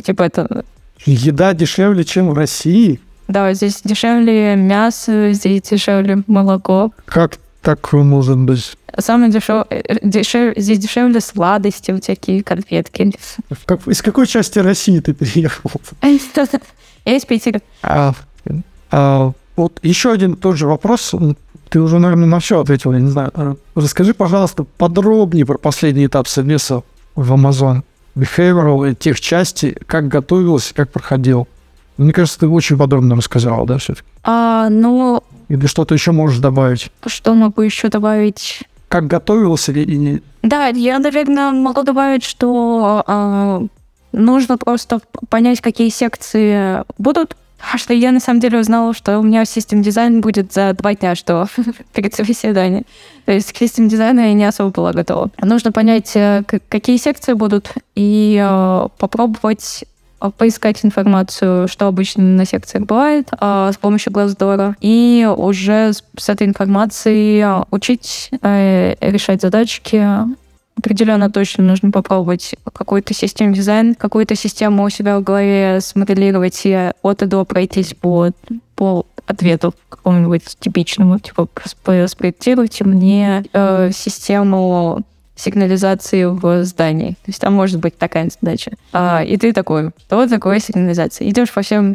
типа это Еда дешевле, чем в России? да, здесь дешевле мясо, здесь дешевле молоко. Как такое может быть? Самое дешевое, дешев, здесь дешевле сладости, вот такие конфетки. Как- из какой части России ты переехал? Я из Питера. А, а, вот еще один тоже вопрос. Ты уже, наверное, на все ответил, я не знаю. Расскажи, пожалуйста, подробнее про последний этап совмеса в Amazon Behavioral тех частей, как готовился, как проходил. Мне кажется, ты очень подробно рассказала, да, все А, ну, Или что-то еще можешь добавить? что могу еще добавить? Как готовился или не... Да, я, наверное, могу добавить, что а, нужно просто понять, какие секции будут. А что я на самом деле узнала, что у меня систем дизайн будет за два дня, что перед собеседованием. То есть к систем дизайна я не особо была готова. Нужно понять, э, какие секции будут, и э, попробовать э, поискать информацию, что обычно на секциях бывает с помощью Glassdoor, и уже с, этой информацией учить решать задачки. Определенно точно нужно попробовать какой-то систем дизайн, какую-то систему у себя в голове смоделировать и от и до пройтись по, по ответу какому-нибудь типичному. Типа, сп- спроектируйте мне э, систему сигнализации в здании. То есть там может быть такая задача. А, и ты такой, что такое сигнализация? Идешь по всем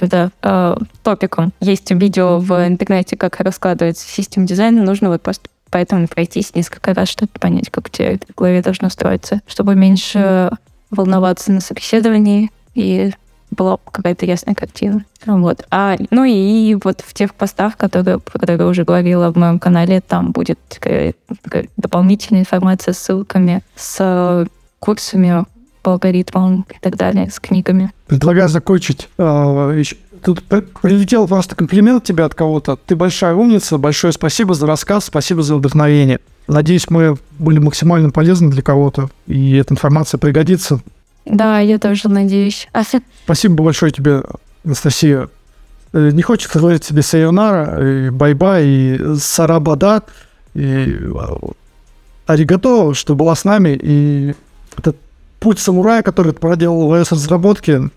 это, а, топикам. Есть видео в интернете, как раскладывается систем дизайн. Нужно вот просто поэтому пройтись несколько раз, чтобы понять, как у тебя это в голове должно строиться, чтобы меньше волноваться на собеседовании и была какая-то ясная картина. Вот. А, ну и вот в тех постах, которые, которые уже говорила в моем канале, там будет дополнительная информация с ссылками, с курсами по алгоритмам и так далее, с книгами. Предлагаю закончить. А, Тут прилетел просто комплимент тебе от кого-то. Ты большая умница. Большое спасибо за рассказ, спасибо за вдохновение. Надеюсь, мы были максимально полезны для кого-то, и эта информация пригодится. Да, я тоже надеюсь. Спасибо большое тебе, Анастасия. Э, Не хочется говорить тебе さよなら, и bye-bye, и さらばだ, и а, ありがとう, что была с нами, и этот путь самурая, который ты проделал в iOS-разработке,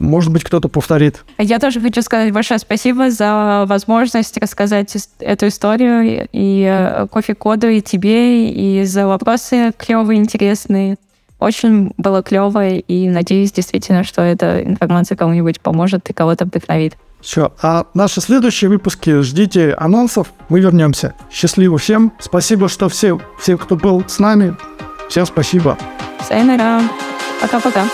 может быть, кто-то повторит. Я тоже хочу сказать большое спасибо за возможность рассказать эту историю и э, кофе-коду, и тебе, и за вопросы клевые, интересные. Очень было клево, и надеюсь действительно, что эта информация кому-нибудь поможет и кого-то вдохновит. Все. А наши следующие выпуски ждите анонсов. Мы вернемся. Счастливо всем. Спасибо, что все, все, кто был с нами. Всем спасибо. Сайнара. Пока-пока.